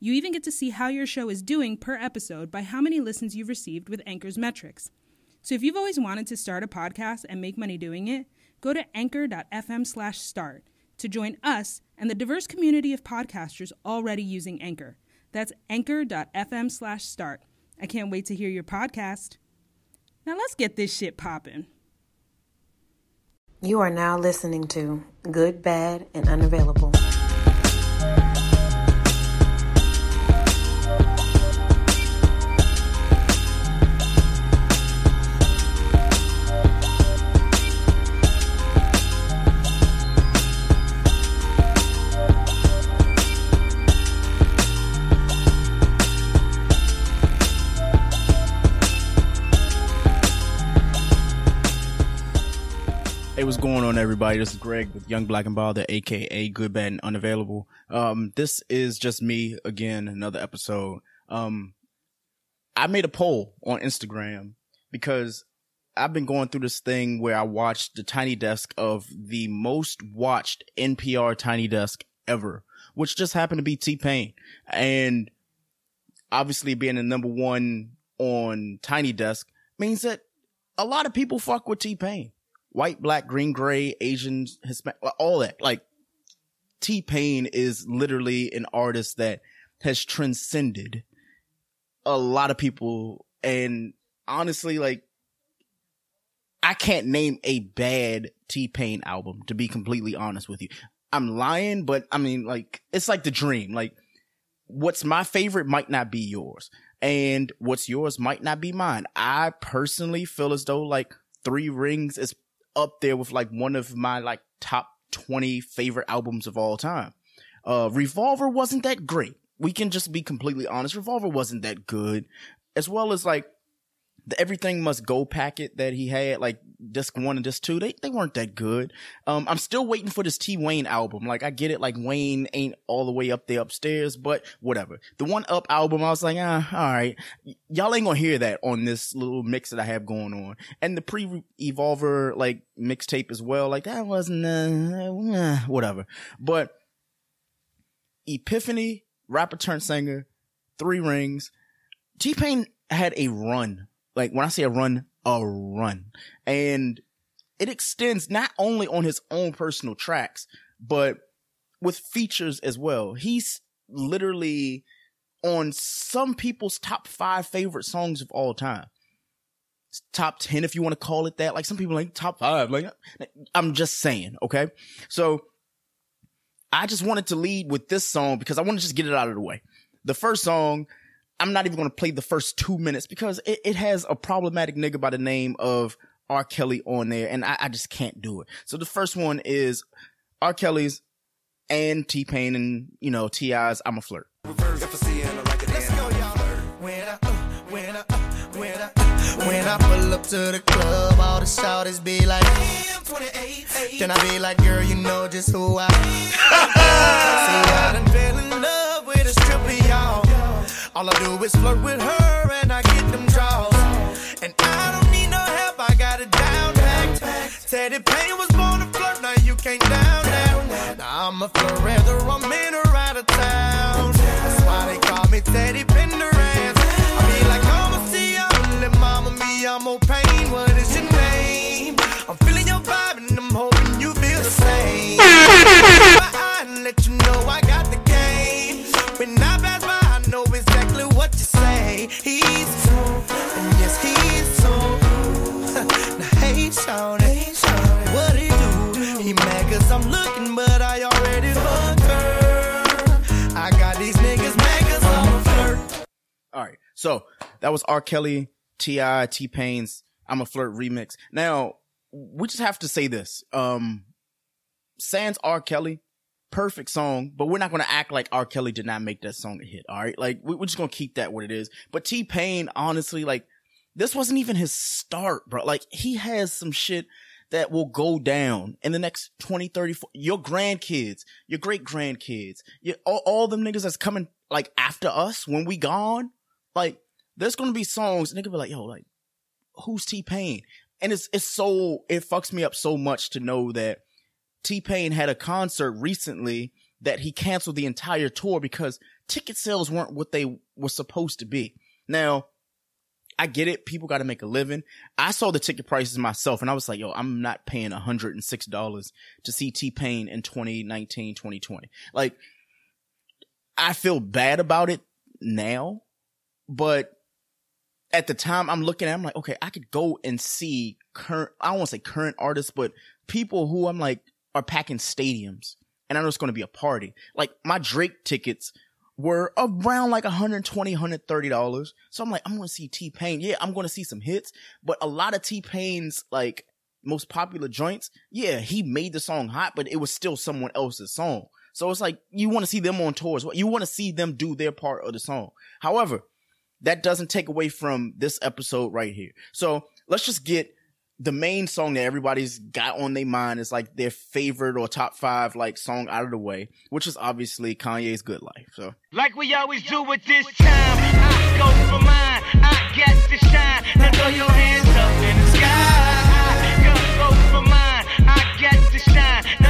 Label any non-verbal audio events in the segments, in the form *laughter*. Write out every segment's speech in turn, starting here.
You even get to see how your show is doing per episode by how many listens you've received with Anchor's metrics. So if you've always wanted to start a podcast and make money doing it, go to anchor.fm/start to join us and the diverse community of podcasters already using Anchor. That's anchor.fm/start. I can't wait to hear your podcast. Now let's get this shit popping. You are now listening to Good, Bad, and Unavailable. On, everybody? This is Greg with Young Black and Bother, aka Good, Bad, and Unavailable. Um, this is just me again, another episode. Um, I made a poll on Instagram because I've been going through this thing where I watched the tiny desk of the most watched NPR tiny desk ever, which just happened to be T Pain. And obviously being the number one on tiny desk means that a lot of people fuck with T Pain white, black, green, gray, Asian, Hispanic, all that. Like T Pain is literally an artist that has transcended a lot of people. And honestly, like I can't name a bad T Pain album to be completely honest with you. I'm lying, but I mean, like, it's like the dream. Like, what's my favorite might not be yours. And what's yours might not be mine. I personally feel as though like Three Rings is up there with like one of my like top 20 favorite albums of all time. Uh, Revolver wasn't that great. We can just be completely honest. Revolver wasn't that good. As well as like the Everything Must Go packet that he had, like disc one and disc two, they, they weren't that good. Um, I'm still waiting for this T Wayne album. Like I get it, like Wayne ain't all the way up there upstairs, but whatever. The one up album, I was like, ah, all right. Y- y'all ain't gonna hear that on this little mix that I have going on. And the pre Evolver, like mixtape as well, like that wasn't, uh, uh, whatever. But Epiphany, rapper turned singer, three rings. T Pain had a run. Like when I say a run, a run. And it extends not only on his own personal tracks, but with features as well. He's literally on some people's top five favorite songs of all time. Top 10, if you want to call it that. Like some people like top five. Like I'm just saying, okay? So I just wanted to lead with this song because I want to just get it out of the way. The first song, I'm not even going to play the first two minutes because it, it has a problematic nigga by the name of R. Kelly on there, and I, I just can't do it. So the first one is R. Kelly's and T Pain and you know T.I.'s I'm a flirt. When I pull up to the club, all the shawties be like, Then I be like, girl, you know just who I *laughs* See, I done fell in love with a stripper, y'all. All I do is flirt with her and I get them draws. And I don't need no help, I got it down packed. Teddy Payne was born to flirt, now you can't down that. Now I'm a flirt whether I'm in or out of town. That's why they call me Teddy Pendergrass. I be like, Mama, see, little mama, me, I'm more pain. What is your name? I'm feeling your vibe and I'm hoping you feel the same. way. He's so, and yes, he's so cool. *laughs* now, hey, Sean, hey, Sean, what he do? He mad cause I'm looking, but I already fucked her. I got these niggas mad cause I'm a flirt. All right, so that was R. Kelly, T.I., T Pain's I'm a Flirt remix. Now, we just have to say this. Um, Sans R. Kelly perfect song, but we're not going to act like R. Kelly did not make that song a hit. All right. Like, we, we're just going to keep that what it is. But T Pain, honestly, like, this wasn't even his start, bro. Like, he has some shit that will go down in the next 20, 30, 40, your grandkids, your great grandkids, all, all them niggas that's coming like after us when we gone. Like, there's going to be songs and they be like, yo, like, who's T Pain? And it's, it's so, it fucks me up so much to know that T Pain had a concert recently that he canceled the entire tour because ticket sales weren't what they were supposed to be. Now, I get it. People got to make a living. I saw the ticket prices myself and I was like, yo, I'm not paying $106 to see T Pain in 2019, 2020. Like, I feel bad about it now, but at the time I'm looking at, I'm like, okay, I could go and see current, I don't want to say current artists, but people who I'm like are packing stadiums and I know it's going to be a party. Like my Drake tickets were around like 120 $130. So I'm like, I'm going to see T-Pain. Yeah, I'm going to see some hits, but a lot of T-Pain's like most popular joints, yeah, he made the song hot, but it was still someone else's song. So it's like you want to see them on tours. You want to see them do their part of the song. However, that doesn't take away from this episode right here. So let's just get the main song that everybody's got on their mind is like their favorite or top five like song out of the way, which is obviously Kanye's Good Life. So like we always do with this time, I go for mine. I to shine. Now throw your hands up in the sky. I go for mine. I to shine. Now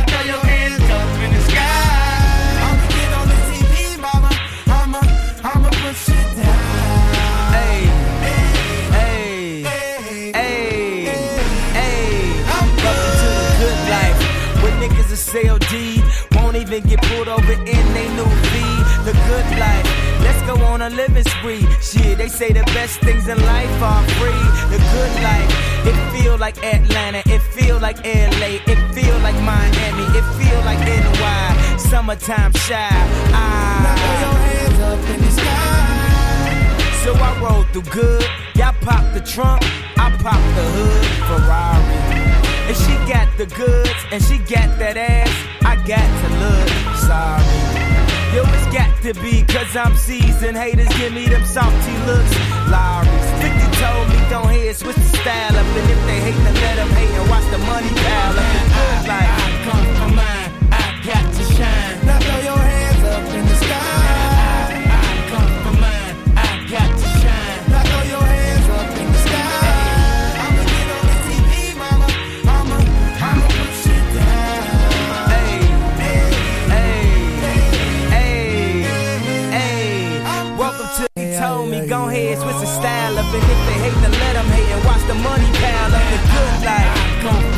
niggas won't even get pulled over in they new V. The good life. Let's go on a living spree. Shit, they say the best things in life are free. The good life. It feel like Atlanta. It feel like LA. It feel like Miami. It feel like NY. Summertime shy. Now throw Ah. your hands up in the sky. So I roll through good. Y'all pop the trunk, I pop the hood. Ferrari. And she got the goods, and she got that ass. I got to look sorry. Yo, it's got to be, cause I'm seasoned. Haters give me them salty looks. Lawry's 50 told me don't hate, switch the style up. And if they hate, then let them hate and watch the money pile up. The good life. I come for mine. I got to shine. Now throw your hands up in the sky. The style up. And if they hate, then let them hate and watch the money pile up. The good life. Come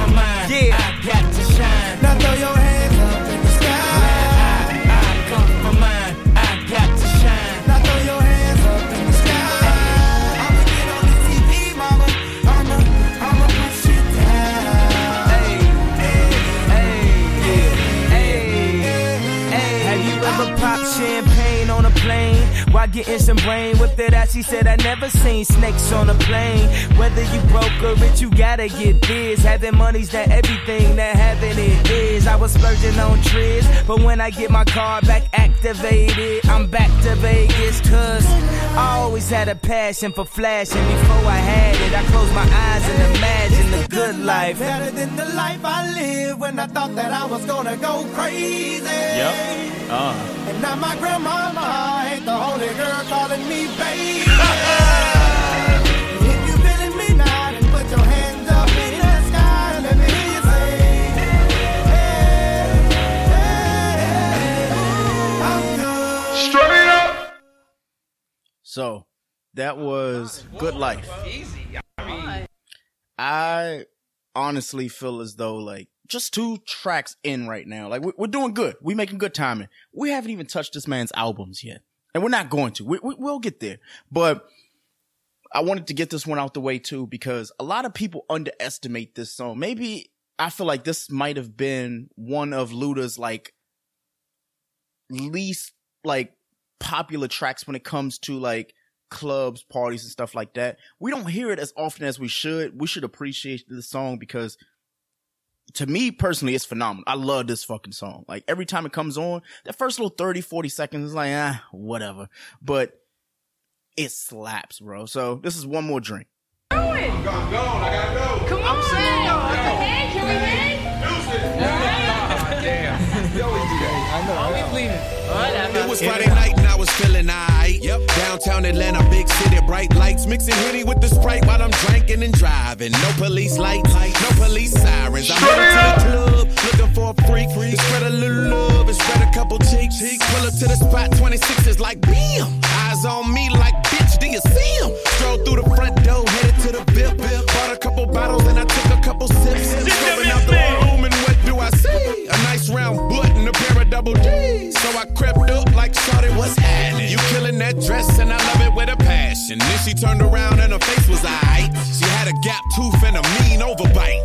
getting some brain with it out, she said I never seen snakes on a plane. Whether you broke or rich, you gotta get biz. Having money's not everything that having it is. I was splurging on trips, but when I get my car back activated, I'm back to Vegas. Cause I always had a passion for flashing. Before I had it, I closed my eyes and imagined the good life. Better than the life I lived when I thought that I was gonna go crazy. Yep. Uh. And now my grandmama ain't the only girl calling me baby. *laughs* if you feeling me now, then put your hands up in the sky and let me hear you say, hey, hey, I'm good. Straight up. So that was Good Life. I honestly feel as though like just two tracks in right now. Like we- we're doing good. We making good timing. We haven't even touched this man's albums yet, and we're not going to. We, we, we'll get there. But I wanted to get this one out the way too because a lot of people underestimate this song. Maybe I feel like this might have been one of Luda's like least like popular tracks when it comes to like clubs, parties, and stuff like that. We don't hear it as often as we should. We should appreciate the song because to me personally, it's phenomenal. I love this fucking song. Like every time it comes on, that first little 30, 40 seconds is like, ah, whatever. But it slaps, bro. So this is one more drink. Come on. I'm saying, yo, what the heck? Can we *laughs* hang? It was Friday night and I was feeling aight. Downtown Atlanta, big city, bright lights, mixing Henny with the Sprite while I'm drinking and driving. No police lights, no police sirens. I'm headed to the club, looking for a freak. To spread a little love and spread a couple cheeks. Pull up to the spot, 26 is like bam. Eyes on me like bitch, do you see him? Stroll through the front door, headed to the VIP. Bought a couple bottles and I took a couple sips. Scoping out the room and what do I see? Dress and I love it with a passion. Then she turned around and her face was aight. She had a gap tooth and a mean overbite.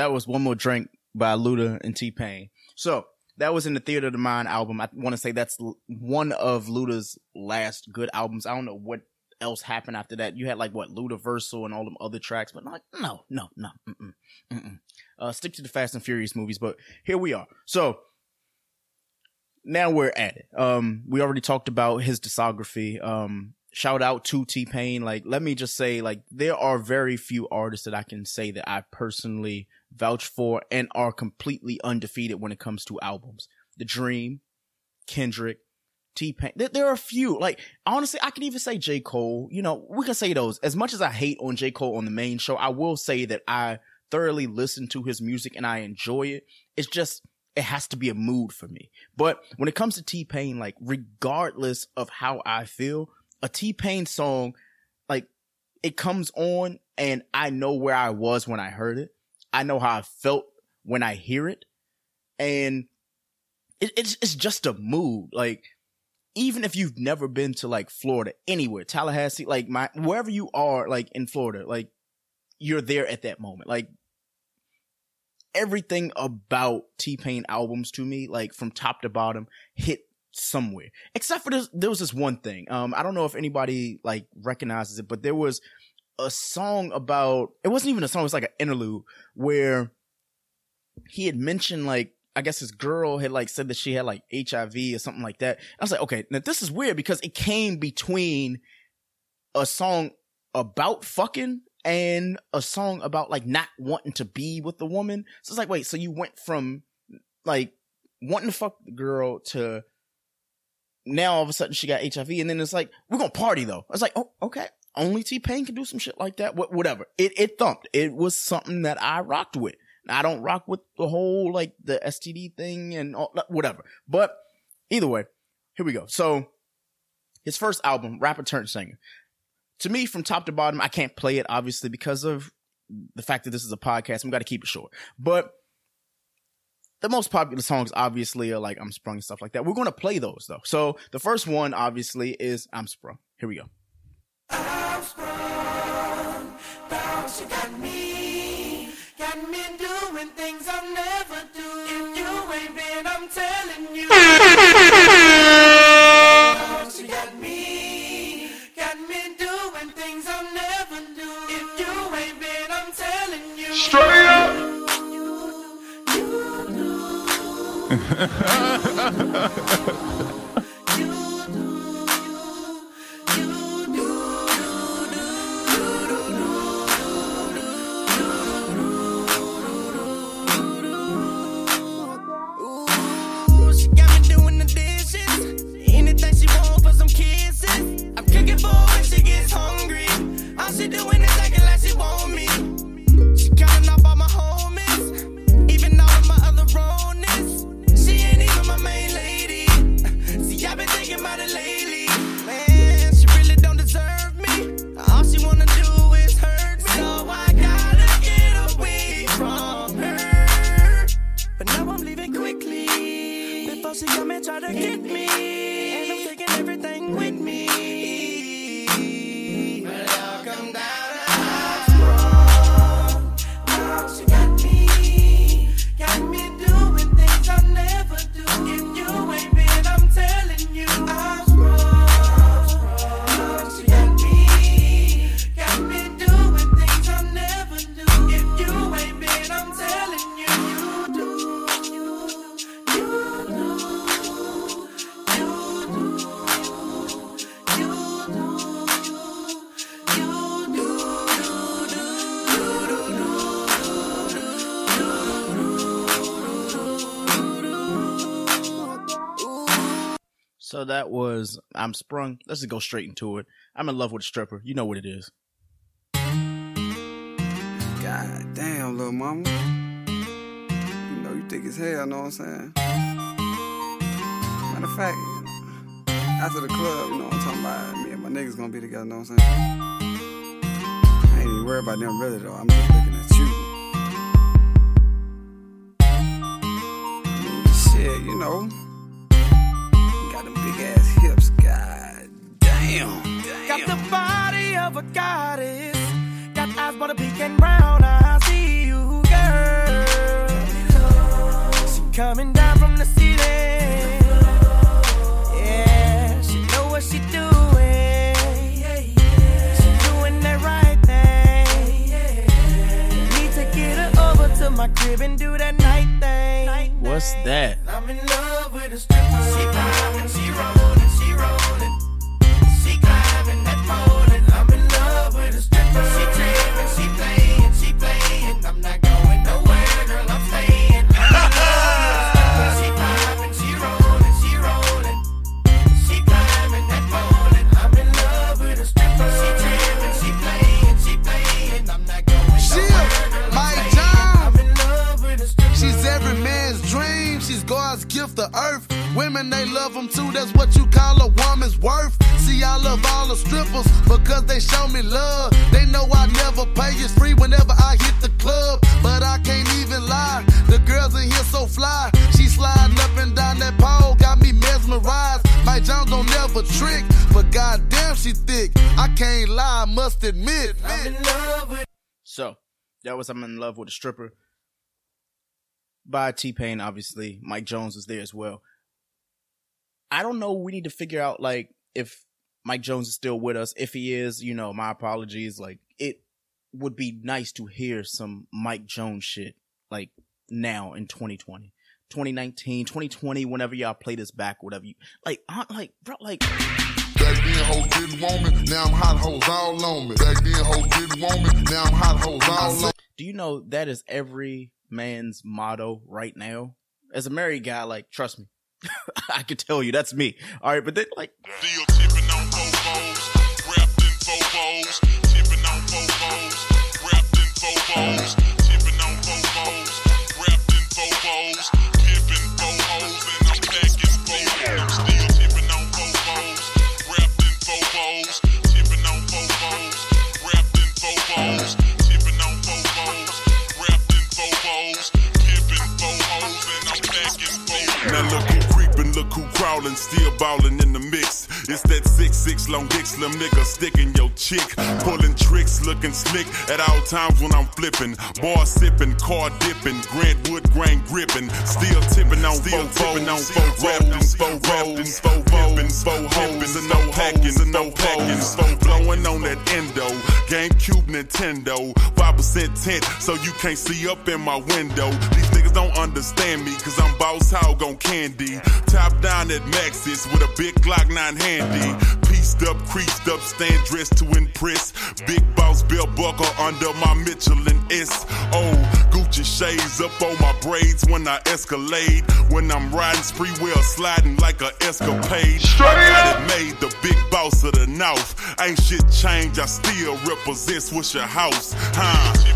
That was one more drink by Luda and T Pain. So that was in the Theater of the Mind album. I want to say that's one of Luda's last good albums. I don't know what else happened after that. You had like what Ludaversal and all them other tracks, but like no, no, no. Mm-mm, mm-mm. Uh, stick to the Fast and Furious movies. But here we are. So now we're at it. Um, we already talked about his discography. Um, shout out to T Pain. Like, let me just say, like, there are very few artists that I can say that I personally vouch for and are completely undefeated when it comes to albums. The Dream, Kendrick, T Pain. There, are a few. Like, honestly, I can even say J. Cole. You know, we can say those. As much as I hate on J. Cole on the main show, I will say that I thoroughly listen to his music and I enjoy it. It's just, it has to be a mood for me. But when it comes to T Pain, like, regardless of how I feel, a T Pain song, like, it comes on and I know where I was when I heard it. I know how I felt when I hear it. And it, it's, it's just a mood. Like, even if you've never been to like Florida, anywhere, Tallahassee, like my, wherever you are, like in Florida, like you're there at that moment. Like everything about T-Pain albums to me, like from top to bottom, hit somewhere. Except for this, there was this one thing. Um, I don't know if anybody like recognizes it, but there was a song about, it wasn't even a song, it was like an interlude where he had mentioned like, I guess his girl had like said that she had like HIV or something like that. I was like, okay, now this is weird because it came between a song about fucking and a song about like not wanting to be with the woman. So it's like, wait, so you went from like wanting to fuck the girl to now all of a sudden she got HIV and then it's like, we're gonna party though. I was like, oh, okay. Only T Pain can do some shit like that. What, whatever. It, it thumped. It was something that I rocked with. I don't rock with the whole like the STD thing and all, whatever. But either way, here we go. So his first album, rapper turned singer. To me, from top to bottom, I can't play it obviously because of the fact that this is a podcast. I'm got to keep it short. But the most popular songs obviously are like I'm Sprung and stuff like that. We're going to play those though. So the first one obviously is I'm Sprung. Here we go. I'm bounce, you got me, got me doing things I'll never do. If you ain't been, I'm telling you. Got me, got me doing things I'll never do. If you ain't been, I'm telling you. Straight up. You do. You I'm leaving quickly. Before she come and try to get me. And I'm taking everything with me. That was I'm sprung. Let's just go straight into it. I'm in love with a stripper. You know what it is. God damn, little mama. You know you thick as hell, know what I'm saying? Matter of fact, after the club, you know what I'm talking about? Me and my niggas gonna be together, know what I'm saying? I ain't even worried about them really though. I'm just looking at you. I mean, shit, you know. Got them big ass hips, god damn. Got the body of a goddess. Got eyes but a pink and brown. I see you, girl. She coming down from the ceiling. Yeah, she know what she doing. She doing that right thing. Need to get her over to my crib and do that night thing. What's that? God's gift to earth. Women, they love them too. That's what you call a woman's worth. See, I love all the strippers because they show me love. They know I never pay. It's free whenever I hit the club. But I can't even lie. The girls in here so fly. She sliding up and down that pole. Got me mesmerized. My Jones don't never trick. But goddamn, she thick. I can't lie, I must admit. I'm in love with So that was I'm in love with a stripper. By T Pain, obviously. Mike Jones was there as well. I don't know. We need to figure out like if Mike Jones is still with us. If he is, you know, my apologies. Like it would be nice to hear some Mike Jones shit like now in 2020. 2019, 2020, whenever y'all play this back, whatever you like, uh, like, bro, like, Back then, hoes didn't want me. Now I'm hot hoes all on me. Back then, hoes didn't want me. Now I'm hot hoes all on do you know that is every man's motto right now? As a married guy, like, trust me, *laughs* I can tell you that's me. All right, but then like, tipping on wrapped in tipping on wrapped in crawling, still ballin' in the mix. It's that six six long dick slim nigga stickin' your chick, pullin' tricks, looking slick at all times when I'm flippin', Bar sippin', car dippin', Grant Wood grain gripping, still tipping on still tipping on four wrapped in four wrapped in four pimping, four hoes and no packing, and no packing, four blowing on that endo, GameCube Nintendo, five percent tint, so you can't see up in my window. These niggas don't understand me, cause I'm boss hog on candy. Top down at Maxis with a big Glock 9 handy. Pieced up, creased up, stand dressed to impress. Big boss belt buckle under my Michelin S. Oh, Gucci shades up on my braids when I escalade. When I'm riding spree wheel sliding like a escapade. I got it made the big boss of the north. Ain't shit changed, I still represent what's your House. Huh?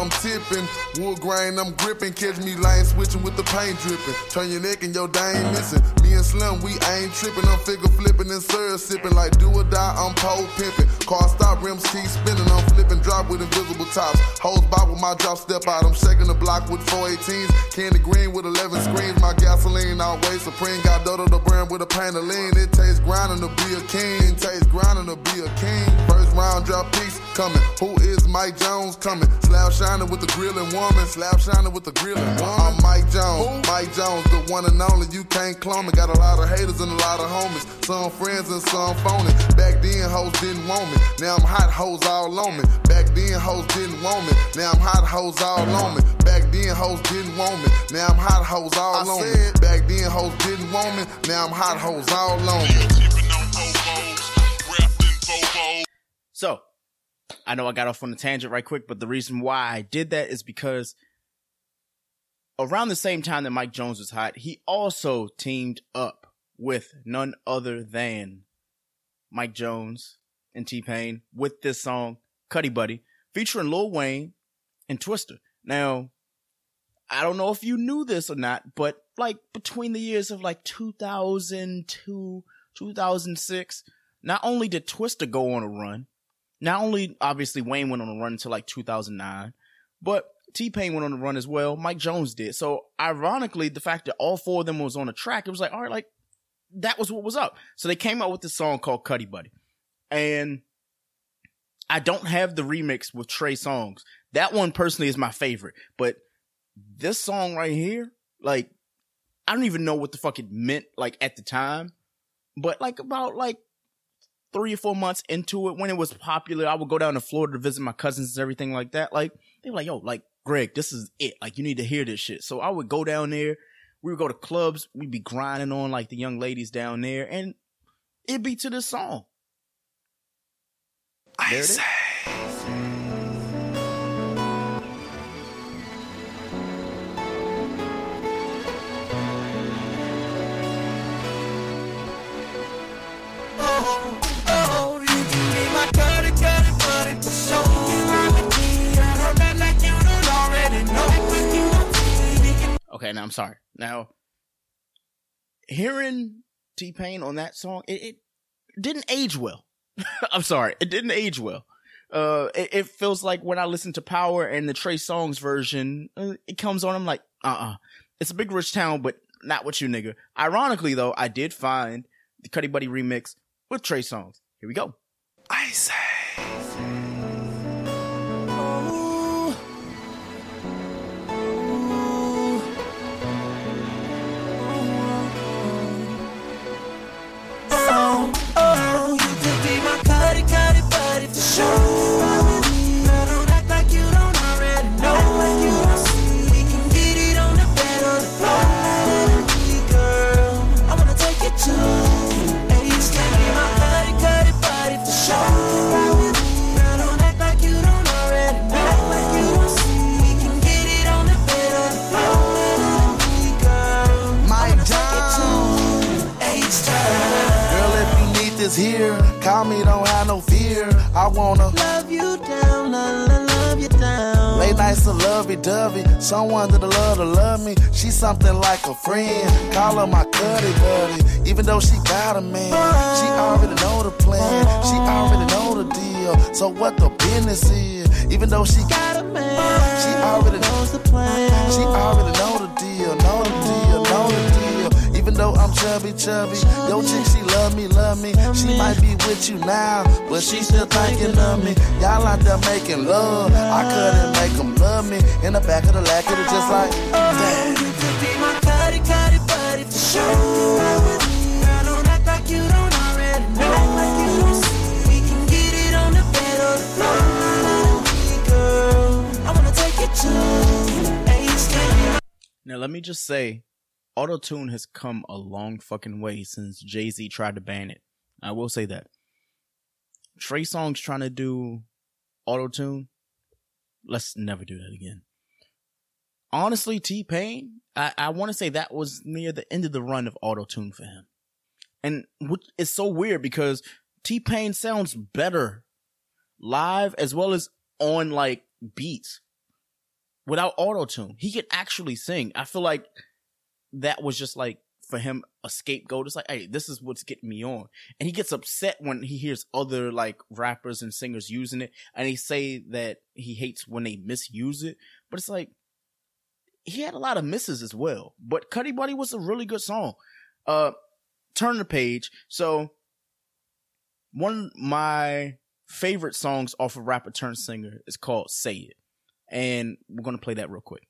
I'm tipping. Wood grain, I'm gripping. Catch me lane switching with the paint dripping. Turn your neck and your day ain't missing. Me and Slim, we ain't tripping. I'm figure flipping and syrup sipping. Like do or die, I'm pole pimping. Car stop, rims keep spinning. I'm flipping drop with invisible tops. Hose box with my drop step out. I'm shaking the block with 418s. Candy green with 11 screens. My gasoline always supreme. Got Dodo the brand with a pain of lean. It tastes grinding to be a king. Tastes grinding to be a king. First round drop piece coming. Who is Mike Jones coming? Slab shining with the grilling woman. Slab shining with the grilling woman. I'm Mike Jones. Mike Jones, the one and only. You can't clone me. Got a lot of haters and a lot of homies. Some friends and some phony. Back Back then, hoes didn't want me. Now I'm hot hoes all on me. Back then, hoes didn't want me. Now I'm hot hoes all on me. Back then, hoes didn't want me. Now I'm hot hoes all I on me. Back then, hoes didn't want me. Now I'm hot hoes all on me. So, I know I got off on a tangent right quick, but the reason why I did that is because around the same time that Mike Jones was hot, he also teamed up with none other than Mike Jones and T Pain with this song, Cuddy Buddy, featuring Lil Wayne and Twista. Now, I don't know if you knew this or not, but like between the years of like 2002, 2006, not only did Twista go on a run, not only obviously Wayne went on a run until like 2009, but T Pain went on a run as well. Mike Jones did. So ironically, the fact that all four of them was on a track, it was like, all right, like that was what was up. So they came out with this song called Cuddy Buddy. And I don't have the remix with Trey Songz. That one personally is my favorite. But this song right here, like, I don't even know what the fuck it meant, like, at the time. But like about like three or four months into it, when it was popular, I would go down to Florida to visit my cousins and everything like that. Like, they were like, yo, like, Greg, this is it. Like, you need to hear this shit. So I would go down there. We would go to clubs. We'd be grinding on like the young ladies down there and it'd be to this song. There it Okay, now I'm sorry. Now, hearing T Pain on that song, it, it didn't age well. *laughs* I'm sorry, it didn't age well. Uh, it, it feels like when I listen to Power and the Trey Songz version, uh, it comes on. I'm like, uh, uh it's a big rich town, but not with you, nigga. Ironically, though, I did find the Cuddy Buddy remix with Trey Songz. Here we go. I say. I wanna love you down, love, you down. Late nights to lovey dovey, someone that'll love to love me. She's something like a friend. Call her my cuddy buddy. Even though she got a man, she already know the plan. She already know the deal. So what the business is? Even though she got a man, she already knows the plan. She already know the deal, know the deal, know the deal. Even though I'm chubby, chubby, yo chick, she love me, love me. She might be with you now, but she still thinking of me. Y'all out there making love. I couldn't make them love me. In the back of the lack, it just like, oh, oh, damn. Be my cuddy, cuddy buddy for sure. Girl, don't act like you don't already know. Like you don't see. We can get it on the bed or the floor. Girl, I wanna take you to Ace. Can you Now, let me just say, autotune has come a long fucking way since Jay Z tried to ban it. I will say that. Trey Songz trying to do autotune. Let's never do that again. Honestly, T Pain, I, I want to say that was near the end of the run of autotune for him. And which is so weird because T Pain sounds better live as well as on like beats without autotune. He can actually sing. I feel like that was just like for him a scapegoat. It's like, hey, this is what's getting me on. And he gets upset when he hears other like rappers and singers using it. And they say that he hates when they misuse it. But it's like, he had a lot of misses as well. But Cuddy Buddy was a really good song. Uh, turn the page. So, one of my favorite songs off of Rapper Turn Singer is called Say It. And we're to play that real quick.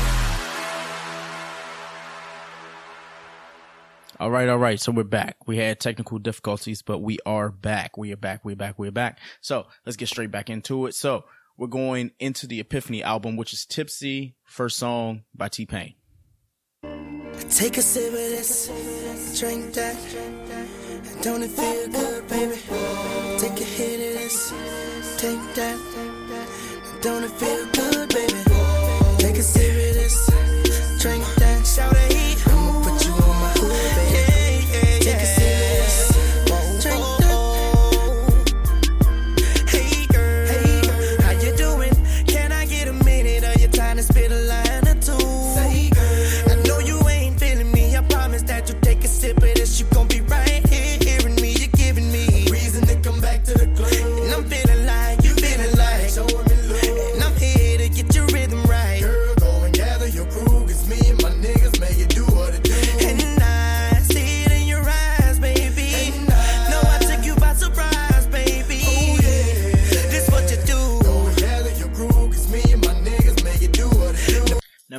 All right, all right. So we're back. We had technical difficulties, but we are back. We are back. We're back. We're back. So let's get straight back into it. So we're going into the Epiphany album, which is Tipsy, first song by T Pain. Take a sip of this, drink that. Don't it feel good, baby? Take a hit of this, take that. Don't it feel good, baby? Take a sip of this, drink that.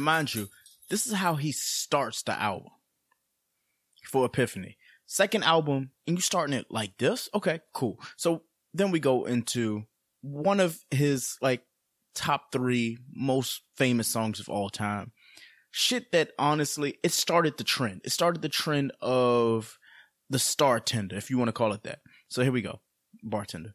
Now, mind you, this is how he starts the album for Epiphany. Second album, and you starting it like this? Okay, cool. So then we go into one of his like top three most famous songs of all time. Shit that honestly, it started the trend. It started the trend of the star tender, if you want to call it that. So here we go. Bartender.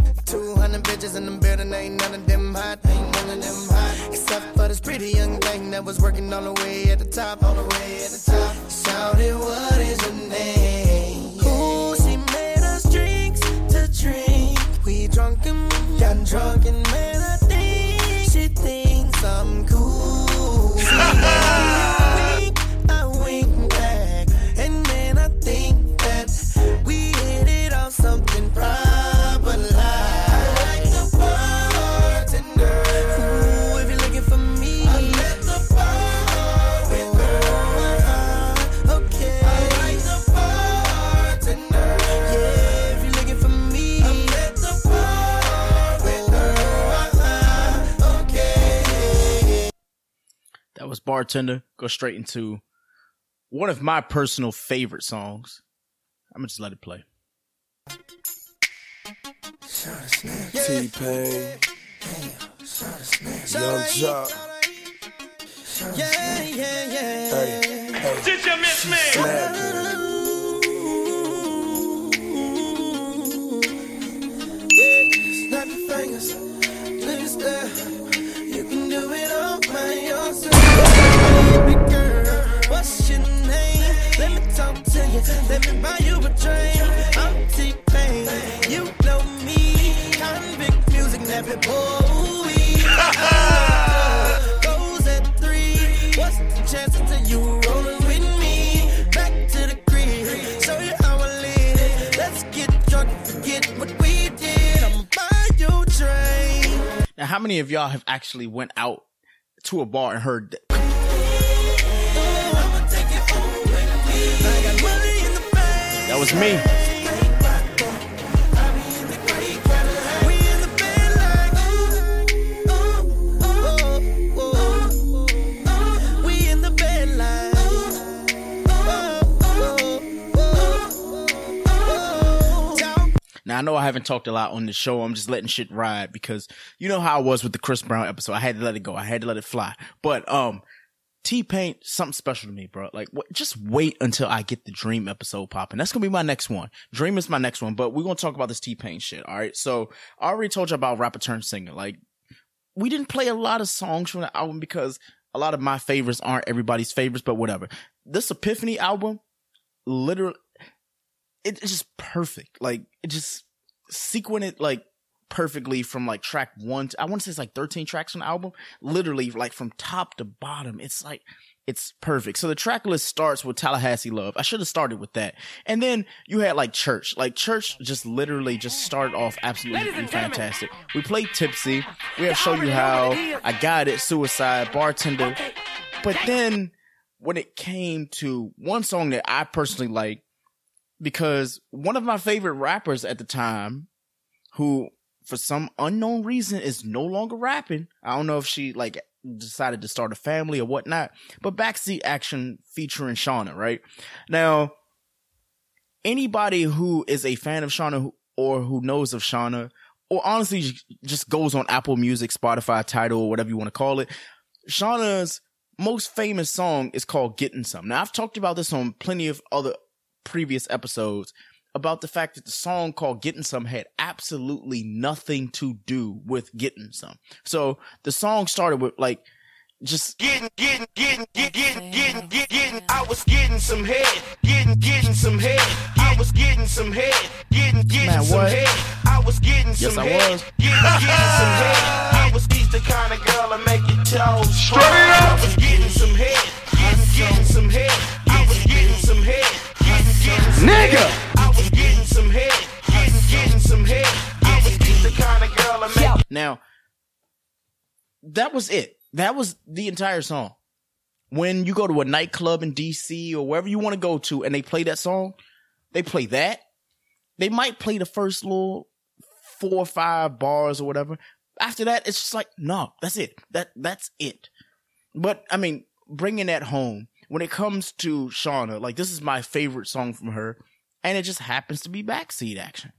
200 bitches in the building, ain't none of them hot, ain't none of them hot. Except for this pretty young thing that was working all the way at the top, all the way at the top. Shouted, what is your name? Ooh, she made us drinks to drink. We drunk and got drunk and man, I think she thinks I'm cool. *laughs* Bartender. Go straight into one of my personal favorite songs. I'm gonna just let it play. T Pain, Yung Joc. Did you miss me? Fingers. Look at. You can do it all by yourself. What's your name? Let me talk to you. Let me buy you a. I'm T-Pain. You know me. Konvict Music, boy. Goes *laughs* at three. What's the you rolling with me? Back to the. Show you how I. Let's get drunk, forget what we did. I'm you drink. how many of y'all have actually went out to a bar and heard was me. Now I know I haven't talked a lot on the show. I'm just letting shit ride because you know how I was with the Chris Brown episode. I had to let it go. I had to let it fly. But um, T Pain something special to me, bro. Like, just wait until I get the Dream episode popping. That's gonna be my next one. Dream is my next one, but we're gonna talk about this T Pain shit. All right. So I already told you about rapper turn singer. Like, we didn't play a lot of songs from the album because a lot of my favorites aren't everybody's favorites, but whatever. This Epiphany album, literally, it- it's just perfect. Like, it just sequenced it like perfectly from like track one. To, I want to say it's like 13 tracks on the album. Literally, like from top to bottom. It's like, it's perfect. So the track list starts with Tallahassee Love. I should have started with that. And then you had like Church. Like Church just literally just started off absolutely fantastic. We played Tipsy. We have Show You How. I Got It. Suicide. Bartender. But then when it came to one song that I personally like, because one of my favorite rappers at the time, who for some unknown reason is no longer rapping. I don't know if she like decided to start a family or whatnot, but backseat action featuring Shawnna, right? Now, anybody who is a fan of Shawnna or who knows of Shawnna, or honestly just goes on Apple Music, Spotify, Tidal, whatever you want to call it, Shawnna's most famous song is called Getting Some. Now, I've talked about this on plenty of other previous episodes about the fact that the song called Getting Some had absolutely nothing to do with Getting Some. So the song started with like just Getting, getting, getting, getting, getting, getting, getting, getting. I was getting some head, getting, getting some head. I was getting some head, getting, getting Man, some what? head. I was getting Yes, some I head, was. getting, getting some head. I was he's the kind of girl that make your toes Straight I up. was getting some head, getting, getting some head. I was getting some head, getting, getting some Nigga. head. I was getting some head, getting, getting some head. I was the kind of girl that make Now, that was it. That was the entire song. When you go to a nightclub in DC or wherever you want to go to and they play that song, they play that. They might play the first little four or five bars or whatever. After that, it's just like, no, that's it. That that's it. But I mean, bringing that home when it comes to Shawnna, like this is my favorite song from her, and it just happens to be backseat action.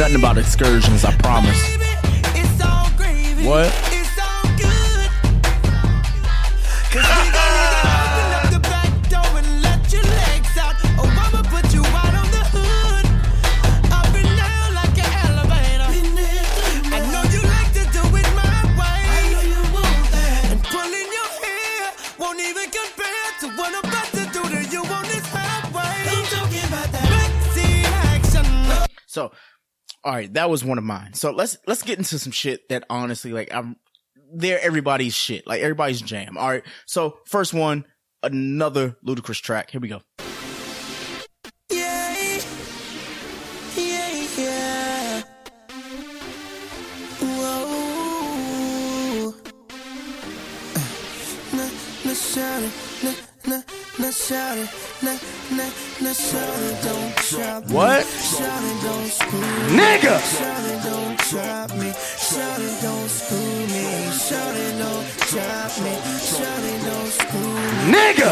Nothing about excursions, I promise. it's all gravy. What? All right, that was one of mine. So let's let's get into some shit that honestly, like, I'm they're everybody's shit, like everybody's jam. All right, so first one, another Ludacris track. Here we go. Yeah, *sighs* What? Shout it, don't screw me. Nigga. Shout it, don't drop me. Shout it, don't screw me. Shout it, don't drop me. Shout it, don't screw me. Nigga.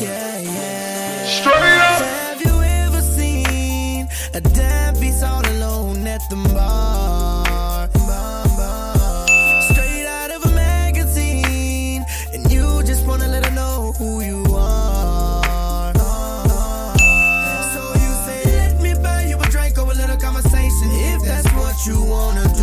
Yeah, yeah. Straight up. Have you ever seen a deadbeat all alone at the bar? you wanna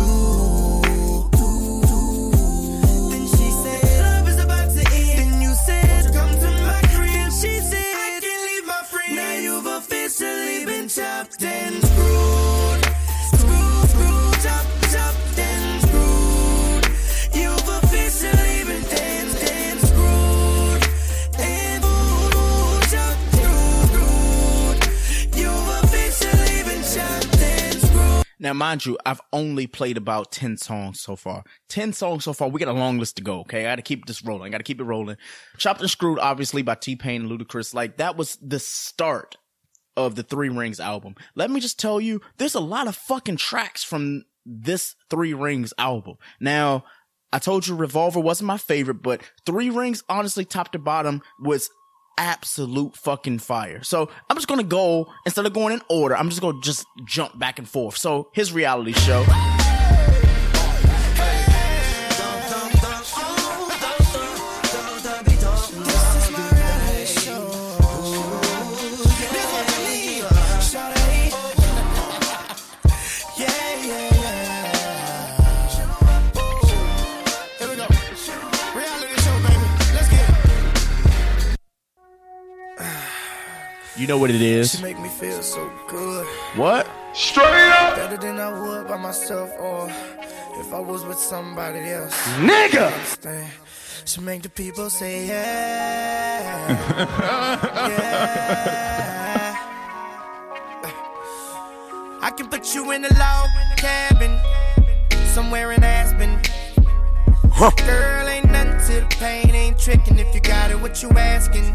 mind you, I've only played about 10 songs so far. 10 songs so far. We got a long list to go. Okay. I got to keep this rolling. I got to keep it rolling. Chopped and Screwed, obviously by T-Pain and Ludacris. Like that was the start of the Three Rings album. Let me just tell you, there's a lot of fucking tracks from this Three Rings album. Now, I told you Revolver wasn't my favorite, but Three Rings, honestly, top to bottom, was absolute fucking fire. So I'm just gonna go instead of going in order. I'm just gonna just jump back and forth. So his reality show. You know what it is. She make me feel so good. What? Straight up. Better than I would by myself or if I was with somebody else. Nigga! She make the people say yeah. *laughs* yeah. I can put you in a log cabin somewhere in Aspen. Huh. Girl, ain't nothing to the pain, ain't tricking if you got it. What you asking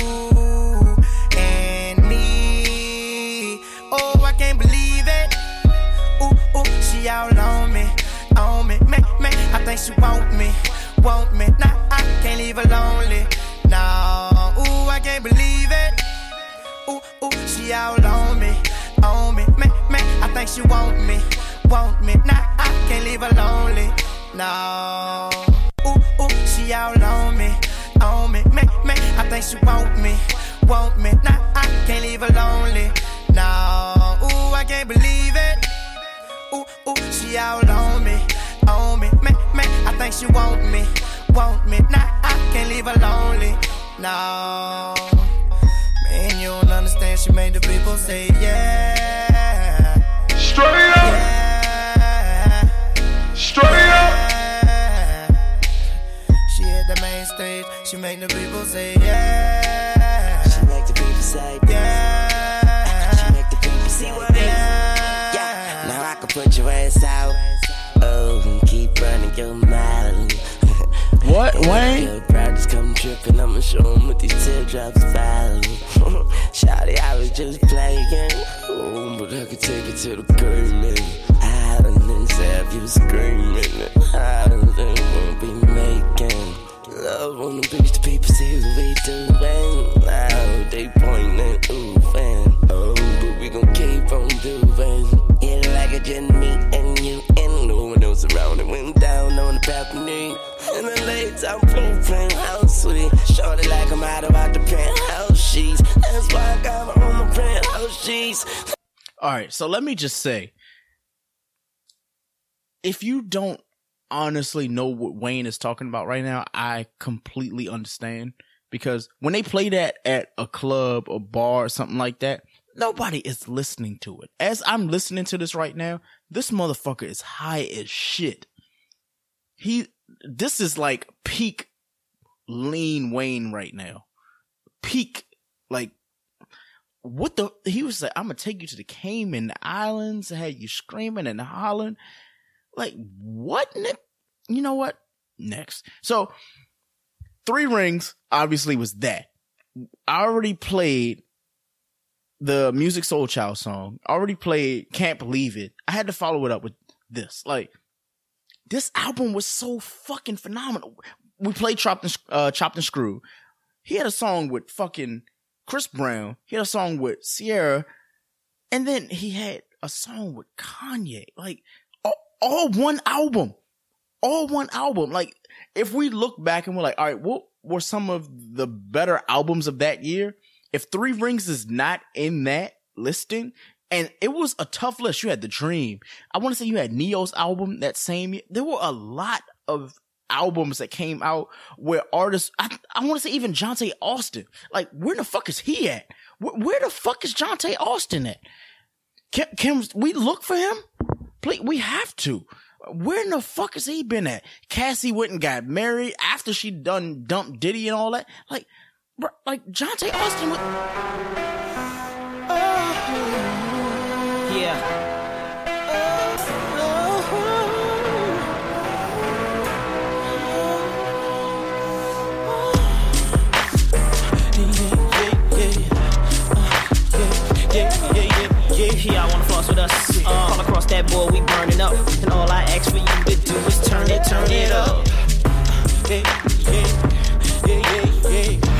Oh, I can't believe it. Ooh, ooh, she all on me, on me, me, me. I think she want me, want me. Nah, I can't leave her lonely. No, ooh, I can't believe it. Ooh, ooh, she all on me, on me, me, me. I think she want me, want me. Nah, I can't leave her lonely. No, ooh, ooh, she all on me, on me, me, me. I think she want me, want me. Nah, I can't leave her lonely. No, ooh, I can't believe it. Ooh, ooh, she all on me, on me, me, me. I think she want me, want me. Nah, I can't leave her lonely. No, man, you don't understand. She made the people say yeah. Straight up. Yeah. Straight up. She hit the main stage. She make the people say yeah. She make the people say yeah. Put your ass out. Oh, and keep running your mouth. *laughs* What, Wayne? Brothers come tripping, I'ma show 'em what these teardrops fall. *laughs* Shawty, I was just playing. Oh, but I could take it to the curtain. Island and have you screaming. Island won't be making. Love on the beach, the people see what we doing. Now they pointing, ooh, fan. Oh, but we gon' keep on. Just me and you and no one else around. It went down on the balcony. And the late time playing penthouse suite. Shorty like I'm out about the penthouse sheets. That's why I got my penthouse sheets. All right, so let me just say, if you don't honestly know what Wayne is talking about right now, I completely understand because when they play that at a club, a bar, or something like that, nobody is listening to it. As I'm listening to this right now, this motherfucker is high as shit. He, this is like peak lean Wayne right now. Peak, like, what the, he was like, I'm gonna take you to the Cayman Islands, had you screaming and hollering. Like, what? You know what? Next. So, Three Rings obviously was that. I already played the Musiq Soulchild song. Already played Can't Believe It. I had to follow it up with this. Like, this album was so fucking phenomenal. We played Chopped and, uh, Chopped and Screw. He had a song with fucking Chris Brown. He had a song with Ciara. And then he had a song with Kanye. Like, all, all one album. All one album. Like, if we look back and we're like, all right, what were some of the better albums of that year? If Three Rings is not in that listing, And it was a tough list. You had The Dream. I want to say you had Ne-Yo's album that same year. There were a lot of albums that came out where artists, I, I want to say even Johntá Austin. Like, where the fuck is he at? Where, where the fuck is Johntá Austin at? Can, can we look for him? Please, we have to. Where in the fuck has he been at? Cassie went and got married after she done dumped Diddy and all that. Like, like Johntá Austin. Was, Yeah. Yeah, yeah, yeah, yeah, yeah, I wanna floss with. Uh, that board, we burning up. And all I ask for you to do is turn it, turn it up. Yeah, yeah, yeah, yeah, yeah.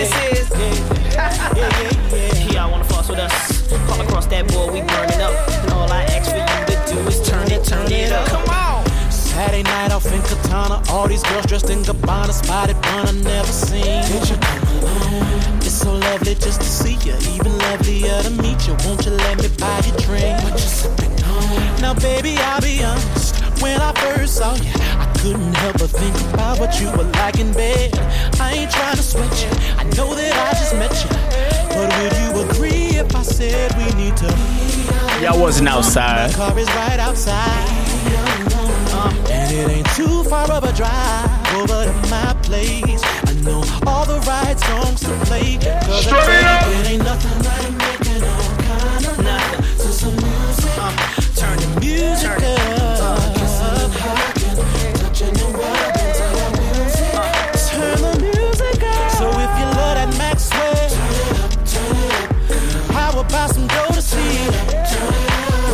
This is. Yeah, yeah, yeah, yeah. I wanna floss with us. All across that boy, we burning up. And all I ask for you to do is turn it, turn it up. Come on. Saturday night off in Katana, all these girls dressed in Gabbana, spotted one I never seen. Did you come along? It's so lovely just to see you, even lovelier to meet you. Won't you let me buy you a drink? What you sipping on? Now, baby, I'll be honest. When I first saw you, I couldn't help but think about what you were like in bed. I ain't trying to sweat you. I know that I just met you, but would you agree if I said we need to? Y'all wasn't outside. My car is right outside. And it ain't too far of a drive over to my place. I know all the right songs to play. Cause I tell you, it ain't nothing like making all kind of nothing to some music. Uh, turn the music up.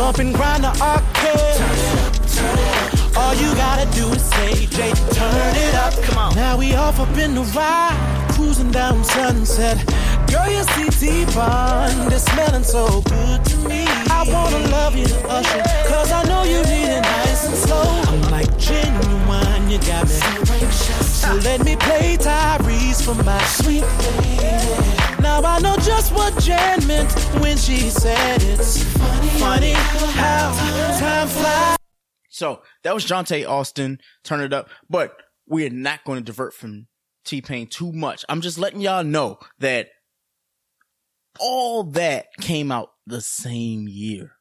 Bump and grind the arcade. All you gotta do is say, Jay, turn it up. Come on. Now we off up in the ride, cruising down Sunset. Girl, you see T-Bond, it's smelling so good to me. I wanna love you usher, cause I know you need it nice and slow. I'm like genuine, you got me. So let me play Tyrese for my sweet lady. Now I know just what Jen meant when she said it's how time flies. So that was Johntá Austin, turn it up. But we're not going to divert from T Pain too much. I'm just letting y'all know that all that came out the same year.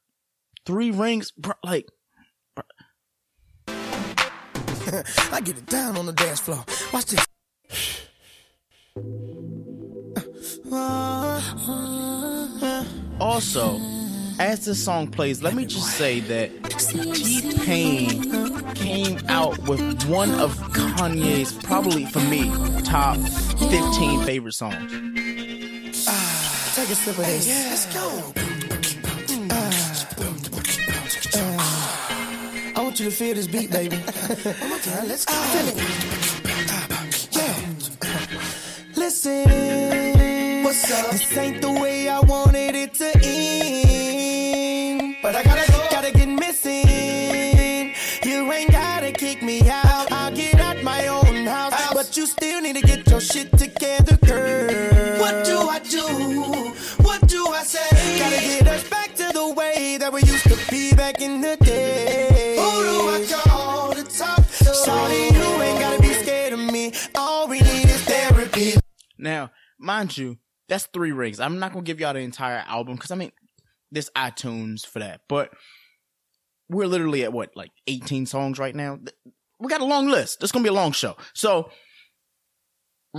Three rings, bro, like *laughs* I get it down on the dance floor. Watch this. Also, as this song plays, let me just say that T Pain came out with one of Kanye's, probably for me, top 15 favorite songs. Take a sip of this. Let's go. I want you to feel this beat, baby. Oh one. Let's go. Feel it. Yeah. Listen. What's up? This ain't the way I wanted it to shit together, girl. What do I do? What do I say? Gotta get us back to the way that we used to be back in the day. Who do I call to talk to? Shorty, you ain't gotta be scared of me. All we need is therapy. Now, mind you, that's three rings. I'm not gonna give y'all the entire album because I mean, there's iTunes for that. But we're literally at what, like 18 songs right now. We got a long list. This is gonna be a long show. So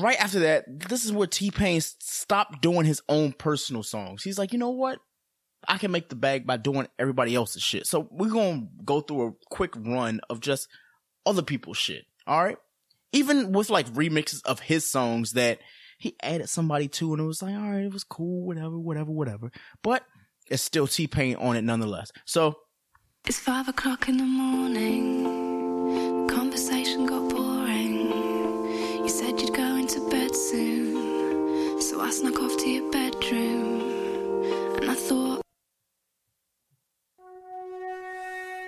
right after that, this is where T Pain stopped doing his own personal songs. He's like, you know what? I can make the bag by doing everybody else's shit. So we're gonna go through a quick run of just other people's shit. All right. Even with like remixes of his songs that he added somebody to, and it was like, all right, it was cool, whatever, whatever, whatever. But it's still T Pain on it nonetheless. So It's five o'clock in the morning. Conversation got So I snuck off to your bedroom. And I thought,